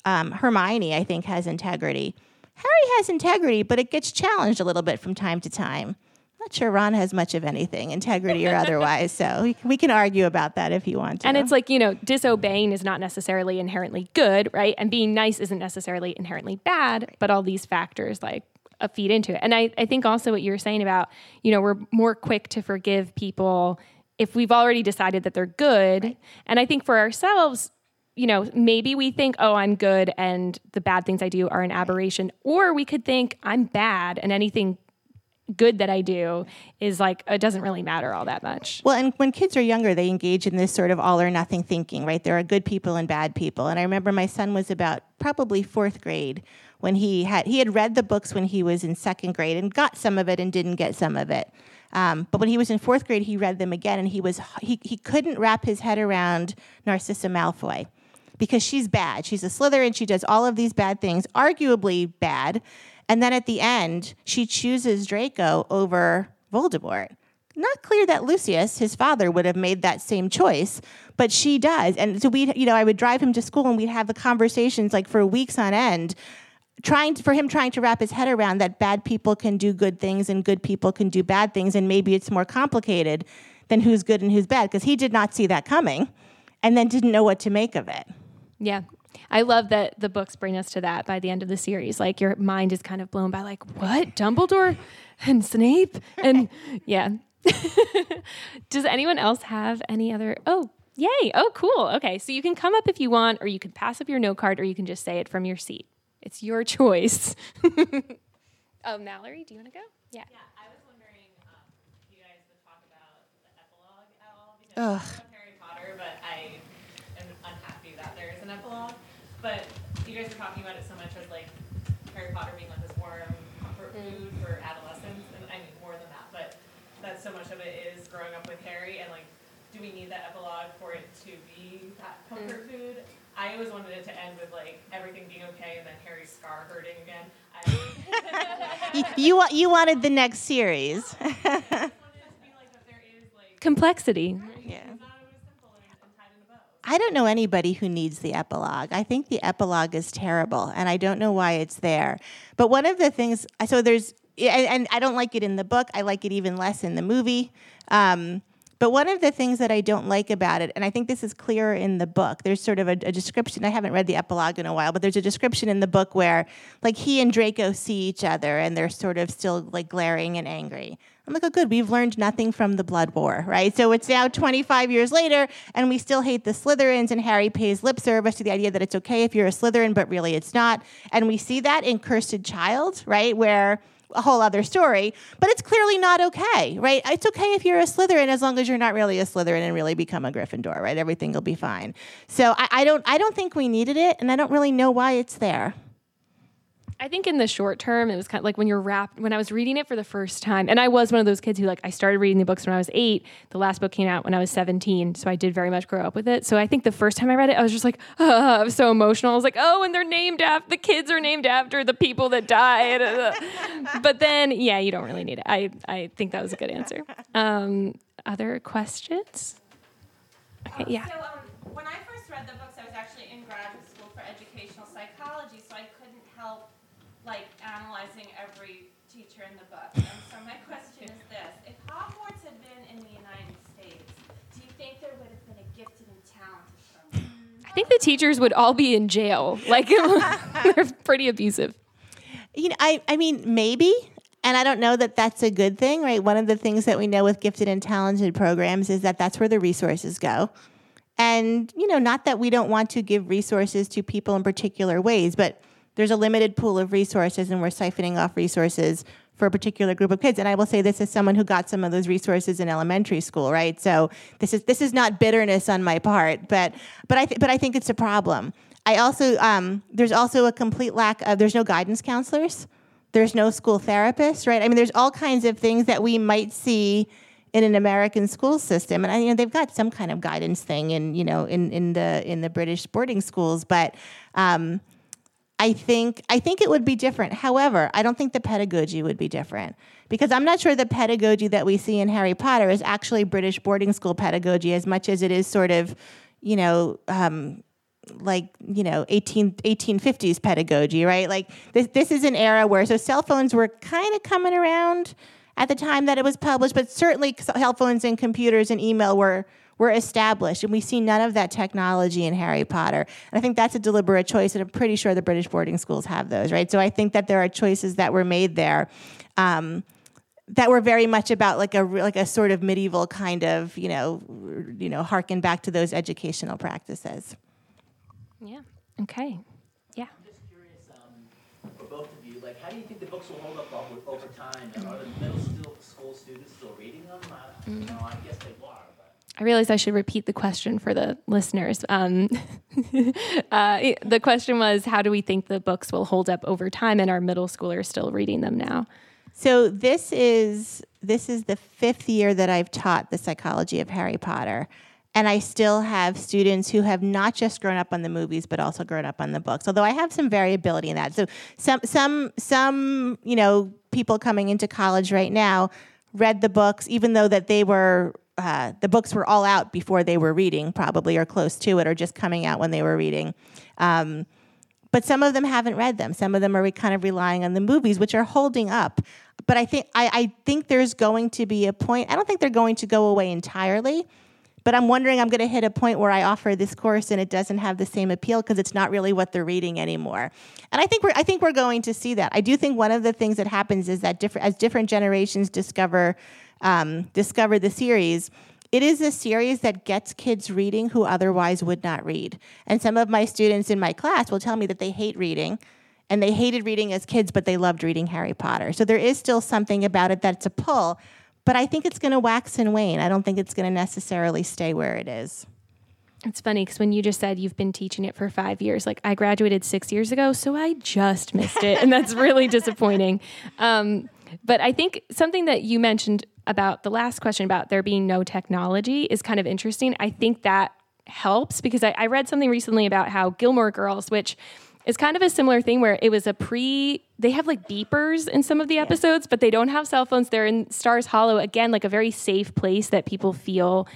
Um, Hermione, I think, has integrity. Harry has integrity, but it gets challenged a little bit from time to time. I'm not sure Ron has much of anything, integrity or otherwise. So we, we can argue about that if you want to. And it's like, you know, disobeying is not necessarily inherently good, right? And being nice isn't necessarily inherently bad, but all these factors like a feed into it. And I, I think also what you were saying about, you know, we're more quick to forgive people if we've already decided that they're good. Right. And I think for ourselves, you know, maybe we think, oh, I'm good and the bad things I do are an aberration. Or we could think I'm bad and anything good that I do is like it doesn't really matter all that much. Well, and when kids are younger, they engage in this sort of all or nothing thinking, right? There are good people and bad people. And I remember my son was about probably fourth grade when he had he had read the books when he was in second grade and got some of it and didn't get some of it. Um, but when he was in fourth grade, he read them again, and he was he he couldn't wrap his head around Narcissa Malfoy because she's bad. She's a Slytherin. She does all of these bad things, arguably bad. And then at the end, she chooses Draco over Voldemort. Not clear that Lucius, his father, would have made that same choice, but she does. And so we, you know, I would drive him to school and we'd have the conversations like for weeks on end trying to, for him trying to wrap his head around that bad people can do good things and good people can do bad things and maybe it's more complicated than who's good and who's bad because he did not see that coming and then didn't know what to make of it. Yeah. I love that the books bring us to that by the end of the series. Like your mind is kind of blown by like, what? Dumbledore and Snape? And yeah. Does anyone else have any other Oh, yay. Oh, cool. Okay. So you can come up if you want, or you can pass up your note card, or you can just say it from your seat. It's your choice. oh, Mallory, do you want to go? Yeah. Yeah, I was wondering um, if you guys would talk about the epilogue at all because Ugh. I love Harry Potter, but I am unhappy that there is an epilogue. But you guys are talking about it so much as like Harry Potter being like this warm comfort mm. food for adolescents, and I mean more than that, but that so much of it is growing up with Harry, and like, do we need that epilogue for it to be that comfort mm. food? I always wanted it to end with like everything being okay and then Harry's scar hurting again. you, you you wanted the next series. Complexity. Yeah. I don't know anybody who needs the epilogue. I think the epilogue is terrible, and I don't know why it's there. But one of the things, so there's, and, I don't like it in the book. I like it even less in the movie. Um, but one of the things that I don't like about it, and I think this is clearer in the book, there's sort of a, a, description. I haven't read the epilogue in a while, but there's a description in the book where, like, he and Draco see each other and they're sort of still like glaring and angry. I'm like, oh, good, we've learned nothing from the Blood War, right? So it's now 25 years later, and we still hate the Slytherins, and Harry pays lip service to the idea that it's okay if you're a Slytherin, but really it's not. And we see that in Cursed Child, right? Where a whole other story, but it's clearly not okay, right? It's okay if you're a Slytherin as long as you're not really a Slytherin and really become a Gryffindor, right? Everything will be fine. So I, I don't I don't think we needed it, and I don't really know why it's there. I think in the short term, it was kind of like when you're wrapped. When I was reading it for the first time, and I was one of those kids who like I started reading the books when I was eight. The last book came out when I was 17, so I did very much grow up with it. So I think the first time I read it, I was just like, oh, I was so emotional. I was like, oh, and they're named after the kids are named after the people that died. but then, yeah, you don't really need it. I I think that was a good answer. Um, other questions? Okay, yeah. So, um, when I first read the books, I was actually in graduate school for educational psychology, so I couldn't help like analyzing every teacher in the book. And so my question is this: If Hogwarts had been in the United States, do you think there would have been a gifted and talented I think the teachers would all be in jail. Like they're pretty abusive. You know, I, I mean, maybe. And I don't know that that's a good thing, right? One of the things that we know with gifted and talented programs is that that's where the resources go. And, you know, not that we don't want to give resources to people in particular ways, but there's a limited pool of resources and we're siphoning off resources for a particular group of kids. And I will say this as someone who got some of those resources in elementary school, right? So this is this is not bitterness on my part, but but I th- but I think it's a problem. I also um, there's also a complete lack of there's no guidance counselors, there's no school therapists, right? I mean, there's all kinds of things that we might see in an American school system, and I, you know they've got some kind of guidance thing in you know in in the in the British boarding schools, but. Um, I think I think it would be different. However, I don't think the pedagogy would be different because I'm not sure the pedagogy that we see in Harry Potter is actually British boarding school pedagogy as much as it is sort of, you know, um, like you know 18 1850s pedagogy, right? Like this this is an era where so cell phones were kind of coming around at the time that it was published, but certainly cell phones and computers and email were were established, and we see none of that technology in Harry Potter. And I think that's a deliberate choice, and I'm pretty sure the British boarding schools have those, right? So I think that there are choices that were made there. Um, that were very much about like a like a sort of medieval kind of you know you know harken back to those educational practices. Yeah. Okay. Yeah. I'm just curious um, for both of you, like how do you think the books will hold up over, over time? And are the middle school students still reading them? Uh, you know, I guess they are. I realized I should repeat the question for the listeners. Um, uh, the question was, how do we think the books will hold up over time? And our middle schoolers still reading them now? So this is this is the fifth year that I've taught the psychology of Harry Potter. And I still have students who have not just grown up on the movies, but also grown up on the books. Although I have some variability in that. So some some some you know people coming into college right now read the books, even though that they were uh, the books were all out before they were reading, probably, or close to it, or just coming out when they were reading. Um, but some of them haven't read them. Some of them are kind of relying on the movies, which are holding up. But I think I, I think there's going to be a point. I don't think they're going to go away entirely. But I'm wondering, I'm going to hit a point where I offer this course and it doesn't have the same appeal because it's not really what they're reading anymore. And I think we're I think we're going to see that. I do think one of the things that happens is that different as different generations discover um, discover the series, it is a series that gets kids reading who otherwise would not read. And some of my students in my class will tell me that they hate reading and they hated reading as kids, but they loved reading Harry Potter. So there is still something about it that's a pull, but I think it's going to wax and wane. I don't think it's going to necessarily stay where it is. It's funny because when you just said you've been teaching it for five years, like I graduated six years ago, so I just missed it. and that's really disappointing. Um, but I think something that you mentioned about the last question about there being no technology is kind of interesting. I think that helps because I, I read something recently about how Gilmore Girls, which is kind of a similar thing where it was a pre they have like beepers in some of the episodes but they don't have cell phones. They're in stars hollow again like a very safe place that people feel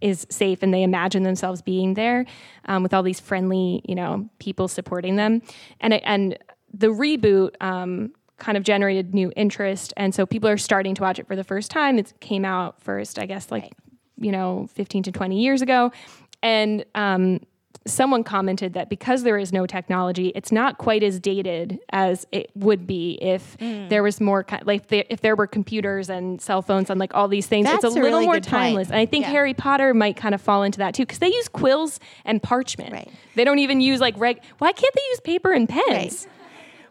is safe and they imagine themselves being there um, with all these friendly you know people supporting them. And and the reboot um, kind of generated new interest. And so people are starting to watch it for the first time. It came out first, I guess, like, you know, 15 to 20 years ago. And um, someone commented that because there is no technology, it's not quite as dated as it would be if mm. there was more, like, if there were computers and cell phones and like all these things. That's it's a, a little really more timeless. Point. And I think yeah. Harry Potter might kind of fall into that too because they use quills and parchment. Right. They don't even use like reg. Why can't they use paper and pens? Right.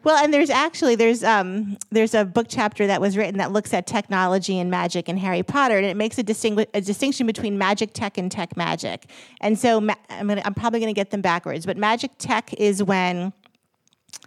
Well, and there's actually there's um there's a book chapter that was written that looks at technology and magic in Harry Potter, and it makes a, distingu- a distinction between magic tech and tech magic. And so ma- I'm gonna, I'm probably going to get them backwards, but magic tech is when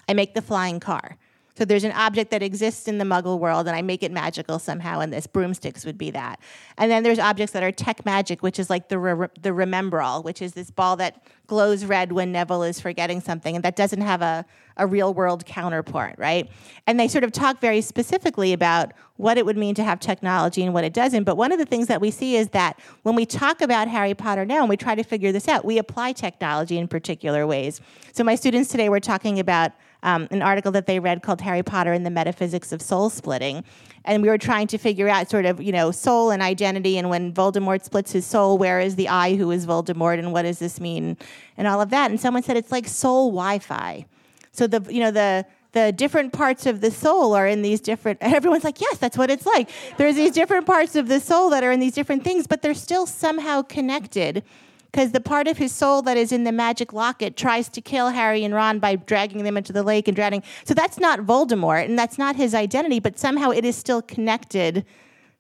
I make the flying car. So there's an object that exists in the muggle world, and I make it magical somehow, and this broomsticks would be that. And then there's objects that are tech magic, which is like the, re- the Remembrall, which is this ball that glows red when Neville is forgetting something, and that doesn't have a, a real world counterpart, right? And they sort of talk very specifically about what it would mean to have technology and what it doesn't. But one of the things that we see is that when we talk about Harry Potter now and we try to figure this out, we apply technology in particular ways. So my students today were talking about um, an article that they read called Harry Potter and the Metaphysics of Soul Splitting. And we were trying to figure out sort of, you know, soul and identity. And when Voldemort splits his soul, where is the I who is Voldemort and what does this mean? And all of that. And someone said it's like soul Wi Fi. So the, you know, the, the different parts of the soul are in these different everyone's like yes that's what it's like there's these different parts of the soul that are in these different things but they're still somehow connected because the part of his soul that is in the magic locket tries to kill Harry and Ron by dragging them into the lake and drowning. So that's not Voldemort and that's not his identity, but somehow it is still connected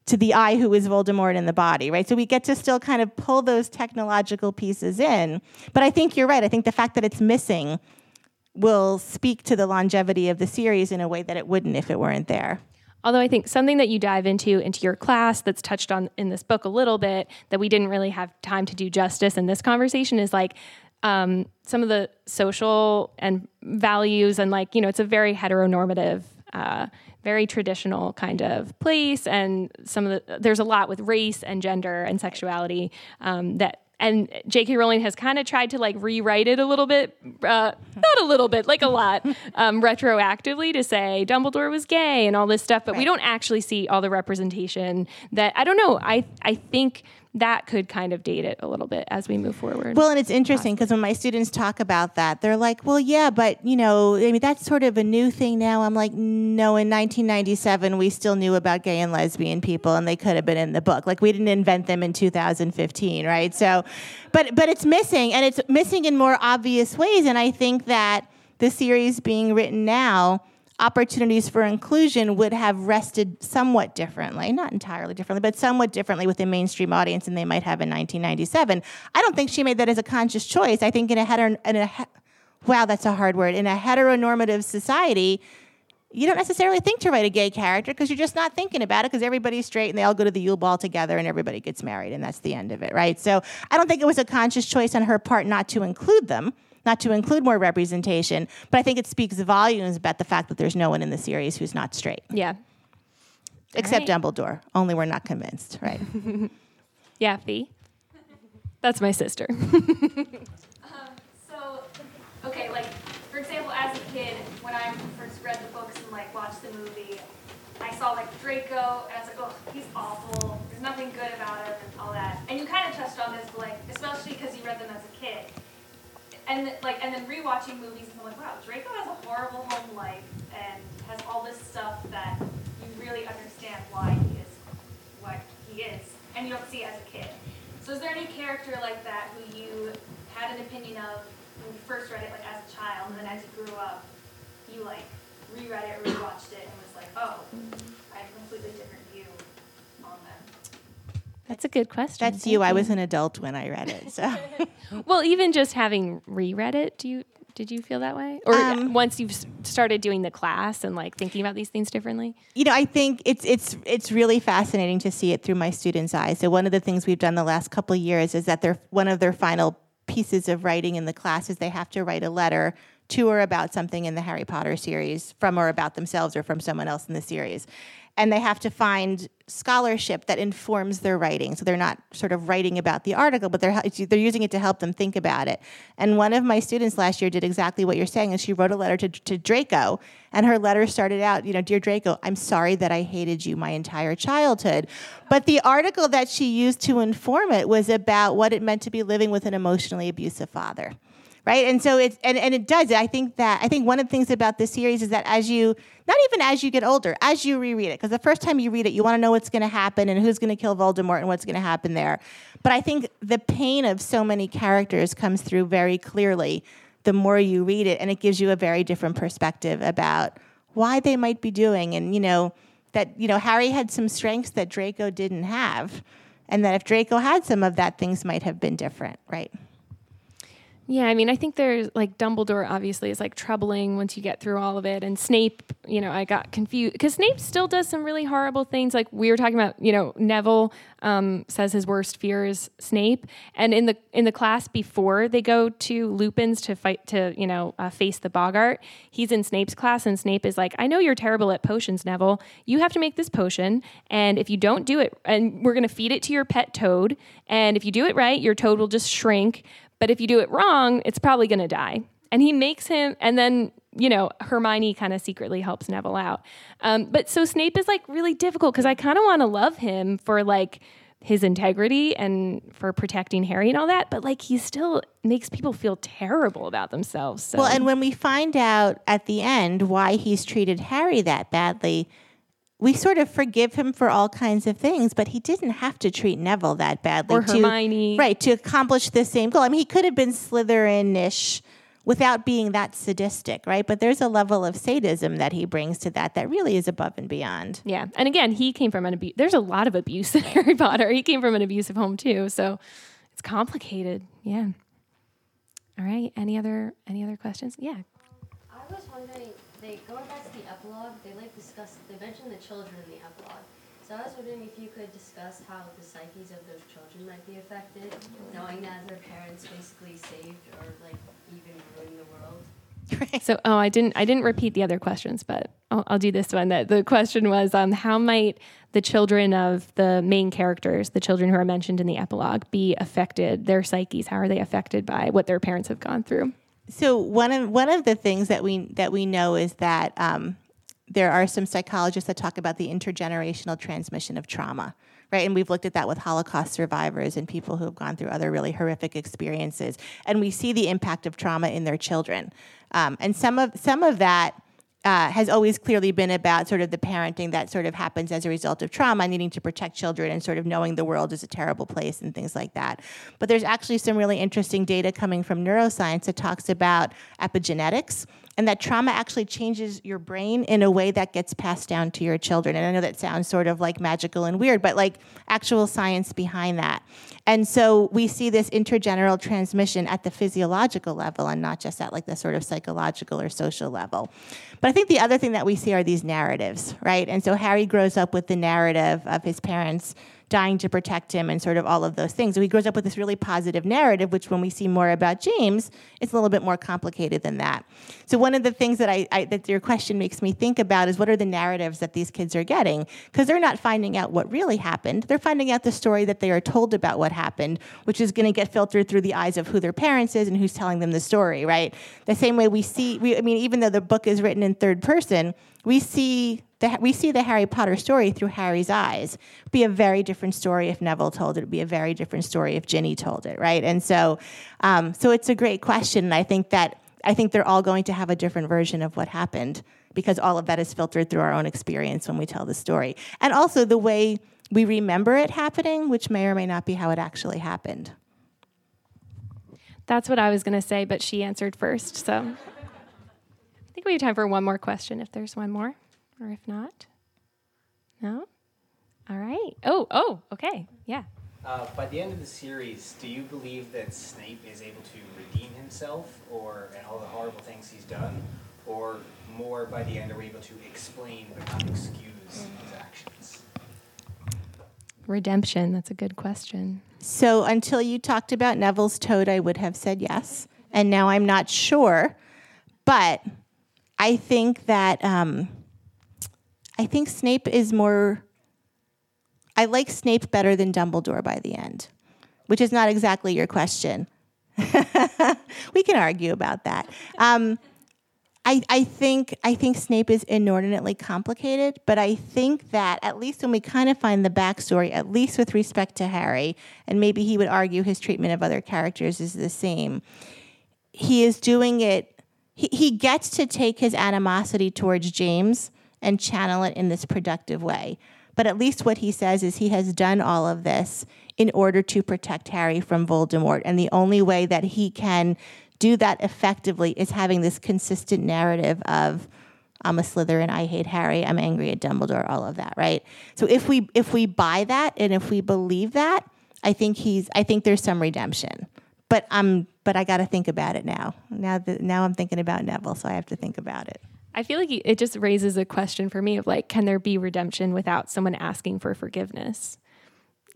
to the I who is Voldemort in the body, right? So we get to still kind of pull those technological pieces in. But I think you're right. I think the fact that it's missing will speak to the longevity of the series in a way that it wouldn't if it weren't there. Although I think something that you dive into into your class that's touched on in this book a little bit that we didn't really have time to do justice in this conversation is like um, some of the social and values and like you know it's a very heteronormative uh, very traditional kind of place. And some of the there's a lot with race and gender and sexuality um, that and J.K. Rowling has kind of tried to like rewrite it a little bit, uh, not a little bit, like a lot, um, retroactively to say Dumbledore was gay and all this stuff, but right. we don't actually see all the representation that I don't know. I I think that could kind of date it a little bit as we move forward. Well, and it's interesting because when my students talk about that, they're like, well, yeah, but, you know, I mean, that's sort of a new thing now. I'm like, no, in 1997, we still knew about gay and lesbian people and they could have been in the book. Like, we didn't invent them in 2015, right? So, but, but it's missing and it's missing in more obvious ways. And I think that the series being written now, opportunities for inclusion would have rested somewhat differently, not entirely differently, but somewhat differently with the mainstream audience than they might have in 1997. I don't think she made that as a conscious choice. I think in a hetero, in a wow, that's a hard word, in a heteronormative society, you don't necessarily think to write a gay character because you're just not thinking about it because everybody's straight and they all go to the Yule Ball together and everybody gets married and that's the end of it, right? So I don't think it was a conscious choice on her part not to include them not to include more representation. But I think it speaks volumes about the fact that there's no one in the series who's not straight. Yeah. Except right. Dumbledore. Only we're not convinced, right? yeah, Fee. That's my sister. um, so, okay, like, for example, as a kid, when I first read the books and, like, watched the movie, I saw, like, Draco, and I was like, oh, he's awful. There's nothing good about him and all that. And you kind of touched on this, but, like, especially because you read them as a kid and like and then rewatching movies and I'm like, wow, Draco has a horrible home life and has all this stuff that you really understand why he is what he is, and you don't see it as a kid. So is there any character like that who you had an opinion of when you first read it, like as a child, and then as you grew up, you like reread it rewatched it and was like, oh, I have a completely different view on them. That's a good question. That's Thank you. you. I was an adult when I read it, so. well, even just having reread it, do you did you feel that way, or um, once you've started doing the class and like thinking about these things differently? You know, I think it's it's it's really fascinating to see it through my students' eyes. So one of the things we've done the last couple of years is that they're one of their final pieces of writing in the class is they have to write a letter to or about something in the Harry Potter series from or about themselves or from someone else in the series and they have to find scholarship that informs their writing. So they're not sort of writing about the article, but they're they're using it to help them think about it. And one of my students last year did exactly what you're saying, and she wrote a letter to, to Draco, and her letter started out, you know, dear Draco, I'm sorry that I hated you my entire childhood, but the article that she used to inform it was about what it meant to be living with an emotionally abusive father right? And so it's and, and it does. I think that I think one of the things about this series is that as you not even as you get older, as you reread it, because the first time you read it, you want to know what's going to happen and who's going to kill Voldemort and what's going to happen there. But I think the pain of so many characters comes through very clearly the more you read it, and it gives you a very different perspective about why they might be doing, and you know that you know Harry had some strengths that Draco didn't have, and that if Draco had some of that, things might have been different, right? Yeah, I mean, I think there's like Dumbledore obviously is like troubling once you get through all of it, and Snape, you know, I got confused because Snape still does some really horrible things. Like we were talking about, you know, Neville um, says his worst fear is Snape, and in the in the class before they go to Lupin's to fight to you know uh, face the Boggart, he's in Snape's class, and Snape is like, I know you're terrible at potions, Neville. You have to make this potion, and if you don't do it, and we're gonna feed it to your pet toad, and if you do it right, your toad will just shrink but if you do it wrong, it's probably going to die. And he makes him, and then, you know, Hermione kind of secretly helps Neville out. Um, but so Snape is like really difficult because I kind of want to love him for like his integrity and for protecting Harry and all that, but like he still makes people feel terrible about themselves. So. Well, and when we find out at the end why he's treated Harry that badly, we sort of forgive him for all kinds of things, but he didn't have to treat Neville that badly. Or to- Hermione. right, to accomplish the same goal. I mean, he could have been Slytherin-ish without being that sadistic, right? But there's a level of sadism that he brings to that that really is above and beyond. Yeah, and again, he came from an abuse. There's a lot of abuse in Harry Potter. He came from an abusive home too, so it's complicated. Yeah. All right. Any other any other questions? Yeah. I was wondering, they going back to the epilogue, they like discuss they mentioned the children in the epilogue. So I was wondering if you could discuss how the psyches of those children might be affected, knowing that their parents basically saved or like even ruined the world. So, oh, I didn't I didn't repeat the other questions, but I'll, I'll do this one. That the question was, um, how might the children of the main characters, the children who are mentioned in the epilogue, be affected? Their psyches, how are they affected by what their parents have gone through? So one of one of the things that we that we know is that um, there are some psychologists that talk about the intergenerational transmission of trauma, right? And we've looked at that with Holocaust survivors and people who have gone through other really horrific experiences, and we see the impact of trauma in their children. Um, and some of some of that uh, has always clearly been about sort of the parenting that sort of happens as a result of trauma, needing to protect children and sort of knowing the world is a terrible place and things like that. But there's actually some really interesting data coming from neuroscience that talks about epigenetics and that trauma actually changes your brain in a way that gets passed down to your children. And I know that sounds sort of like magical and weird, but like actual science behind that. And so we see this intergeneral transmission at the physiological level and not just at like the sort of psychological or social level. But I think the other thing that we see are these narratives, right? And so Harry grows up with the narrative of his parents dying to protect him and sort of all of those things. So he grows up with this really positive narrative, which when we see more about James, it's a little bit more complicated than that. So one of the things that I, I that your question makes me think about is what are the narratives that these kids are getting? Because they're not finding out what really happened. They're finding out the story that they are told about what happened, which is going to get filtered through the eyes of who their parents is and who's telling them the story, right? The same way we see, we, I mean, even though the book is written in third person, we see the, we see the Harry Potter story through Harry's eyes. It'd be a very different story if Neville told it. It'd be a very different story if Ginny told it, right? And so, um, so it's a great question, and I think that I think they're all going to have a different version of what happened because all of that is filtered through our own experience when we tell the story, and also the way we remember it happening, which may or may not be how it actually happened. That's what I was going to say, but she answered first. So I think we have time for one more question if there's one more, or if not. No? All right. Oh, oh, okay. Yeah. Uh, by the end of the series, do you believe that Snape is able to redeem himself, or and all the horrible things he's done, or more by the end are we able to explain but not excuse his actions? Redemption. That's a good question. So until you talked about Neville's toad, I would have said yes, and now I'm not sure. But I think that um, I think Snape is more. I like Snape better than Dumbledore by the end, which is not exactly your question. we can argue about that. Um, I, I think I think Snape is inordinately complicated, but I think that at least when we kind of find the backstory, at least with respect to Harry, and maybe he would argue his treatment of other characters is the same. He is doing it. He, he gets to take his animosity towards James and channel it in this productive way. But at least what he says is he has done all of this in order to protect Harry from Voldemort, and the only way that he can do that effectively is having this consistent narrative of I'm a Slytherin, I hate Harry, I'm angry at Dumbledore, all of that, right? So if we if we buy that and if we believe that, I think he's I think there's some redemption. But I'm but I got to think about it now. Now that now I'm thinking about Neville, so I have to think about it. I feel like it just raises a question for me of like, can there be redemption without someone asking for forgiveness?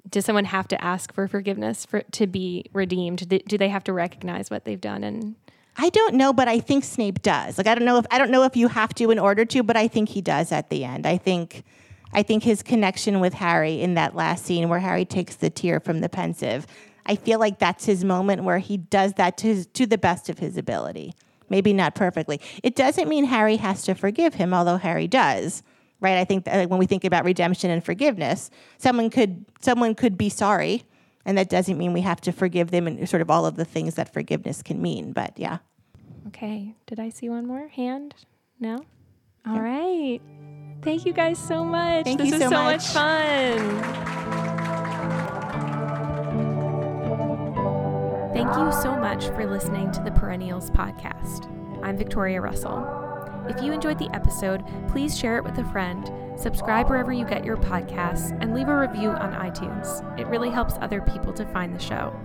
Does someone have to ask for forgiveness for to be redeemed? Do, they have to recognize what they've done? And I don't know, but I think Snape does. Like I don't know if I don't know if you have to in order to, but I think he does at the end. I think I think his connection with Harry in that last scene where Harry takes the tear from the Pensieve. I feel like that's his moment where he does that to his, to the best of his ability. Maybe not perfectly. It doesn't mean Harry has to forgive him, although Harry does. right? I think that uh, when we think about redemption and forgiveness, someone could someone could be sorry, and that doesn't mean we have to forgive them and sort of all of the things that forgiveness can mean. But yeah. Okay. Did I see one more hand? No. All right. Thank you guys so much. Thank this you so so much. much fun. Thank you so much for listening to the Perennials podcast. I'm Victoria Russell. If you enjoyed the episode, please share it with a friend, subscribe wherever you get your podcasts, and leave a review on iTunes. It really helps other people to find the show.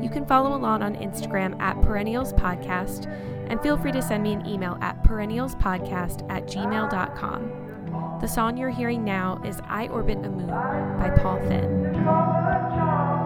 You can follow along on Instagram at Perennials Podcast, and feel free to send me an email at perennialspodcast at gmail.com. The song you're hearing now is I Orbit a Moon by Paul Finn.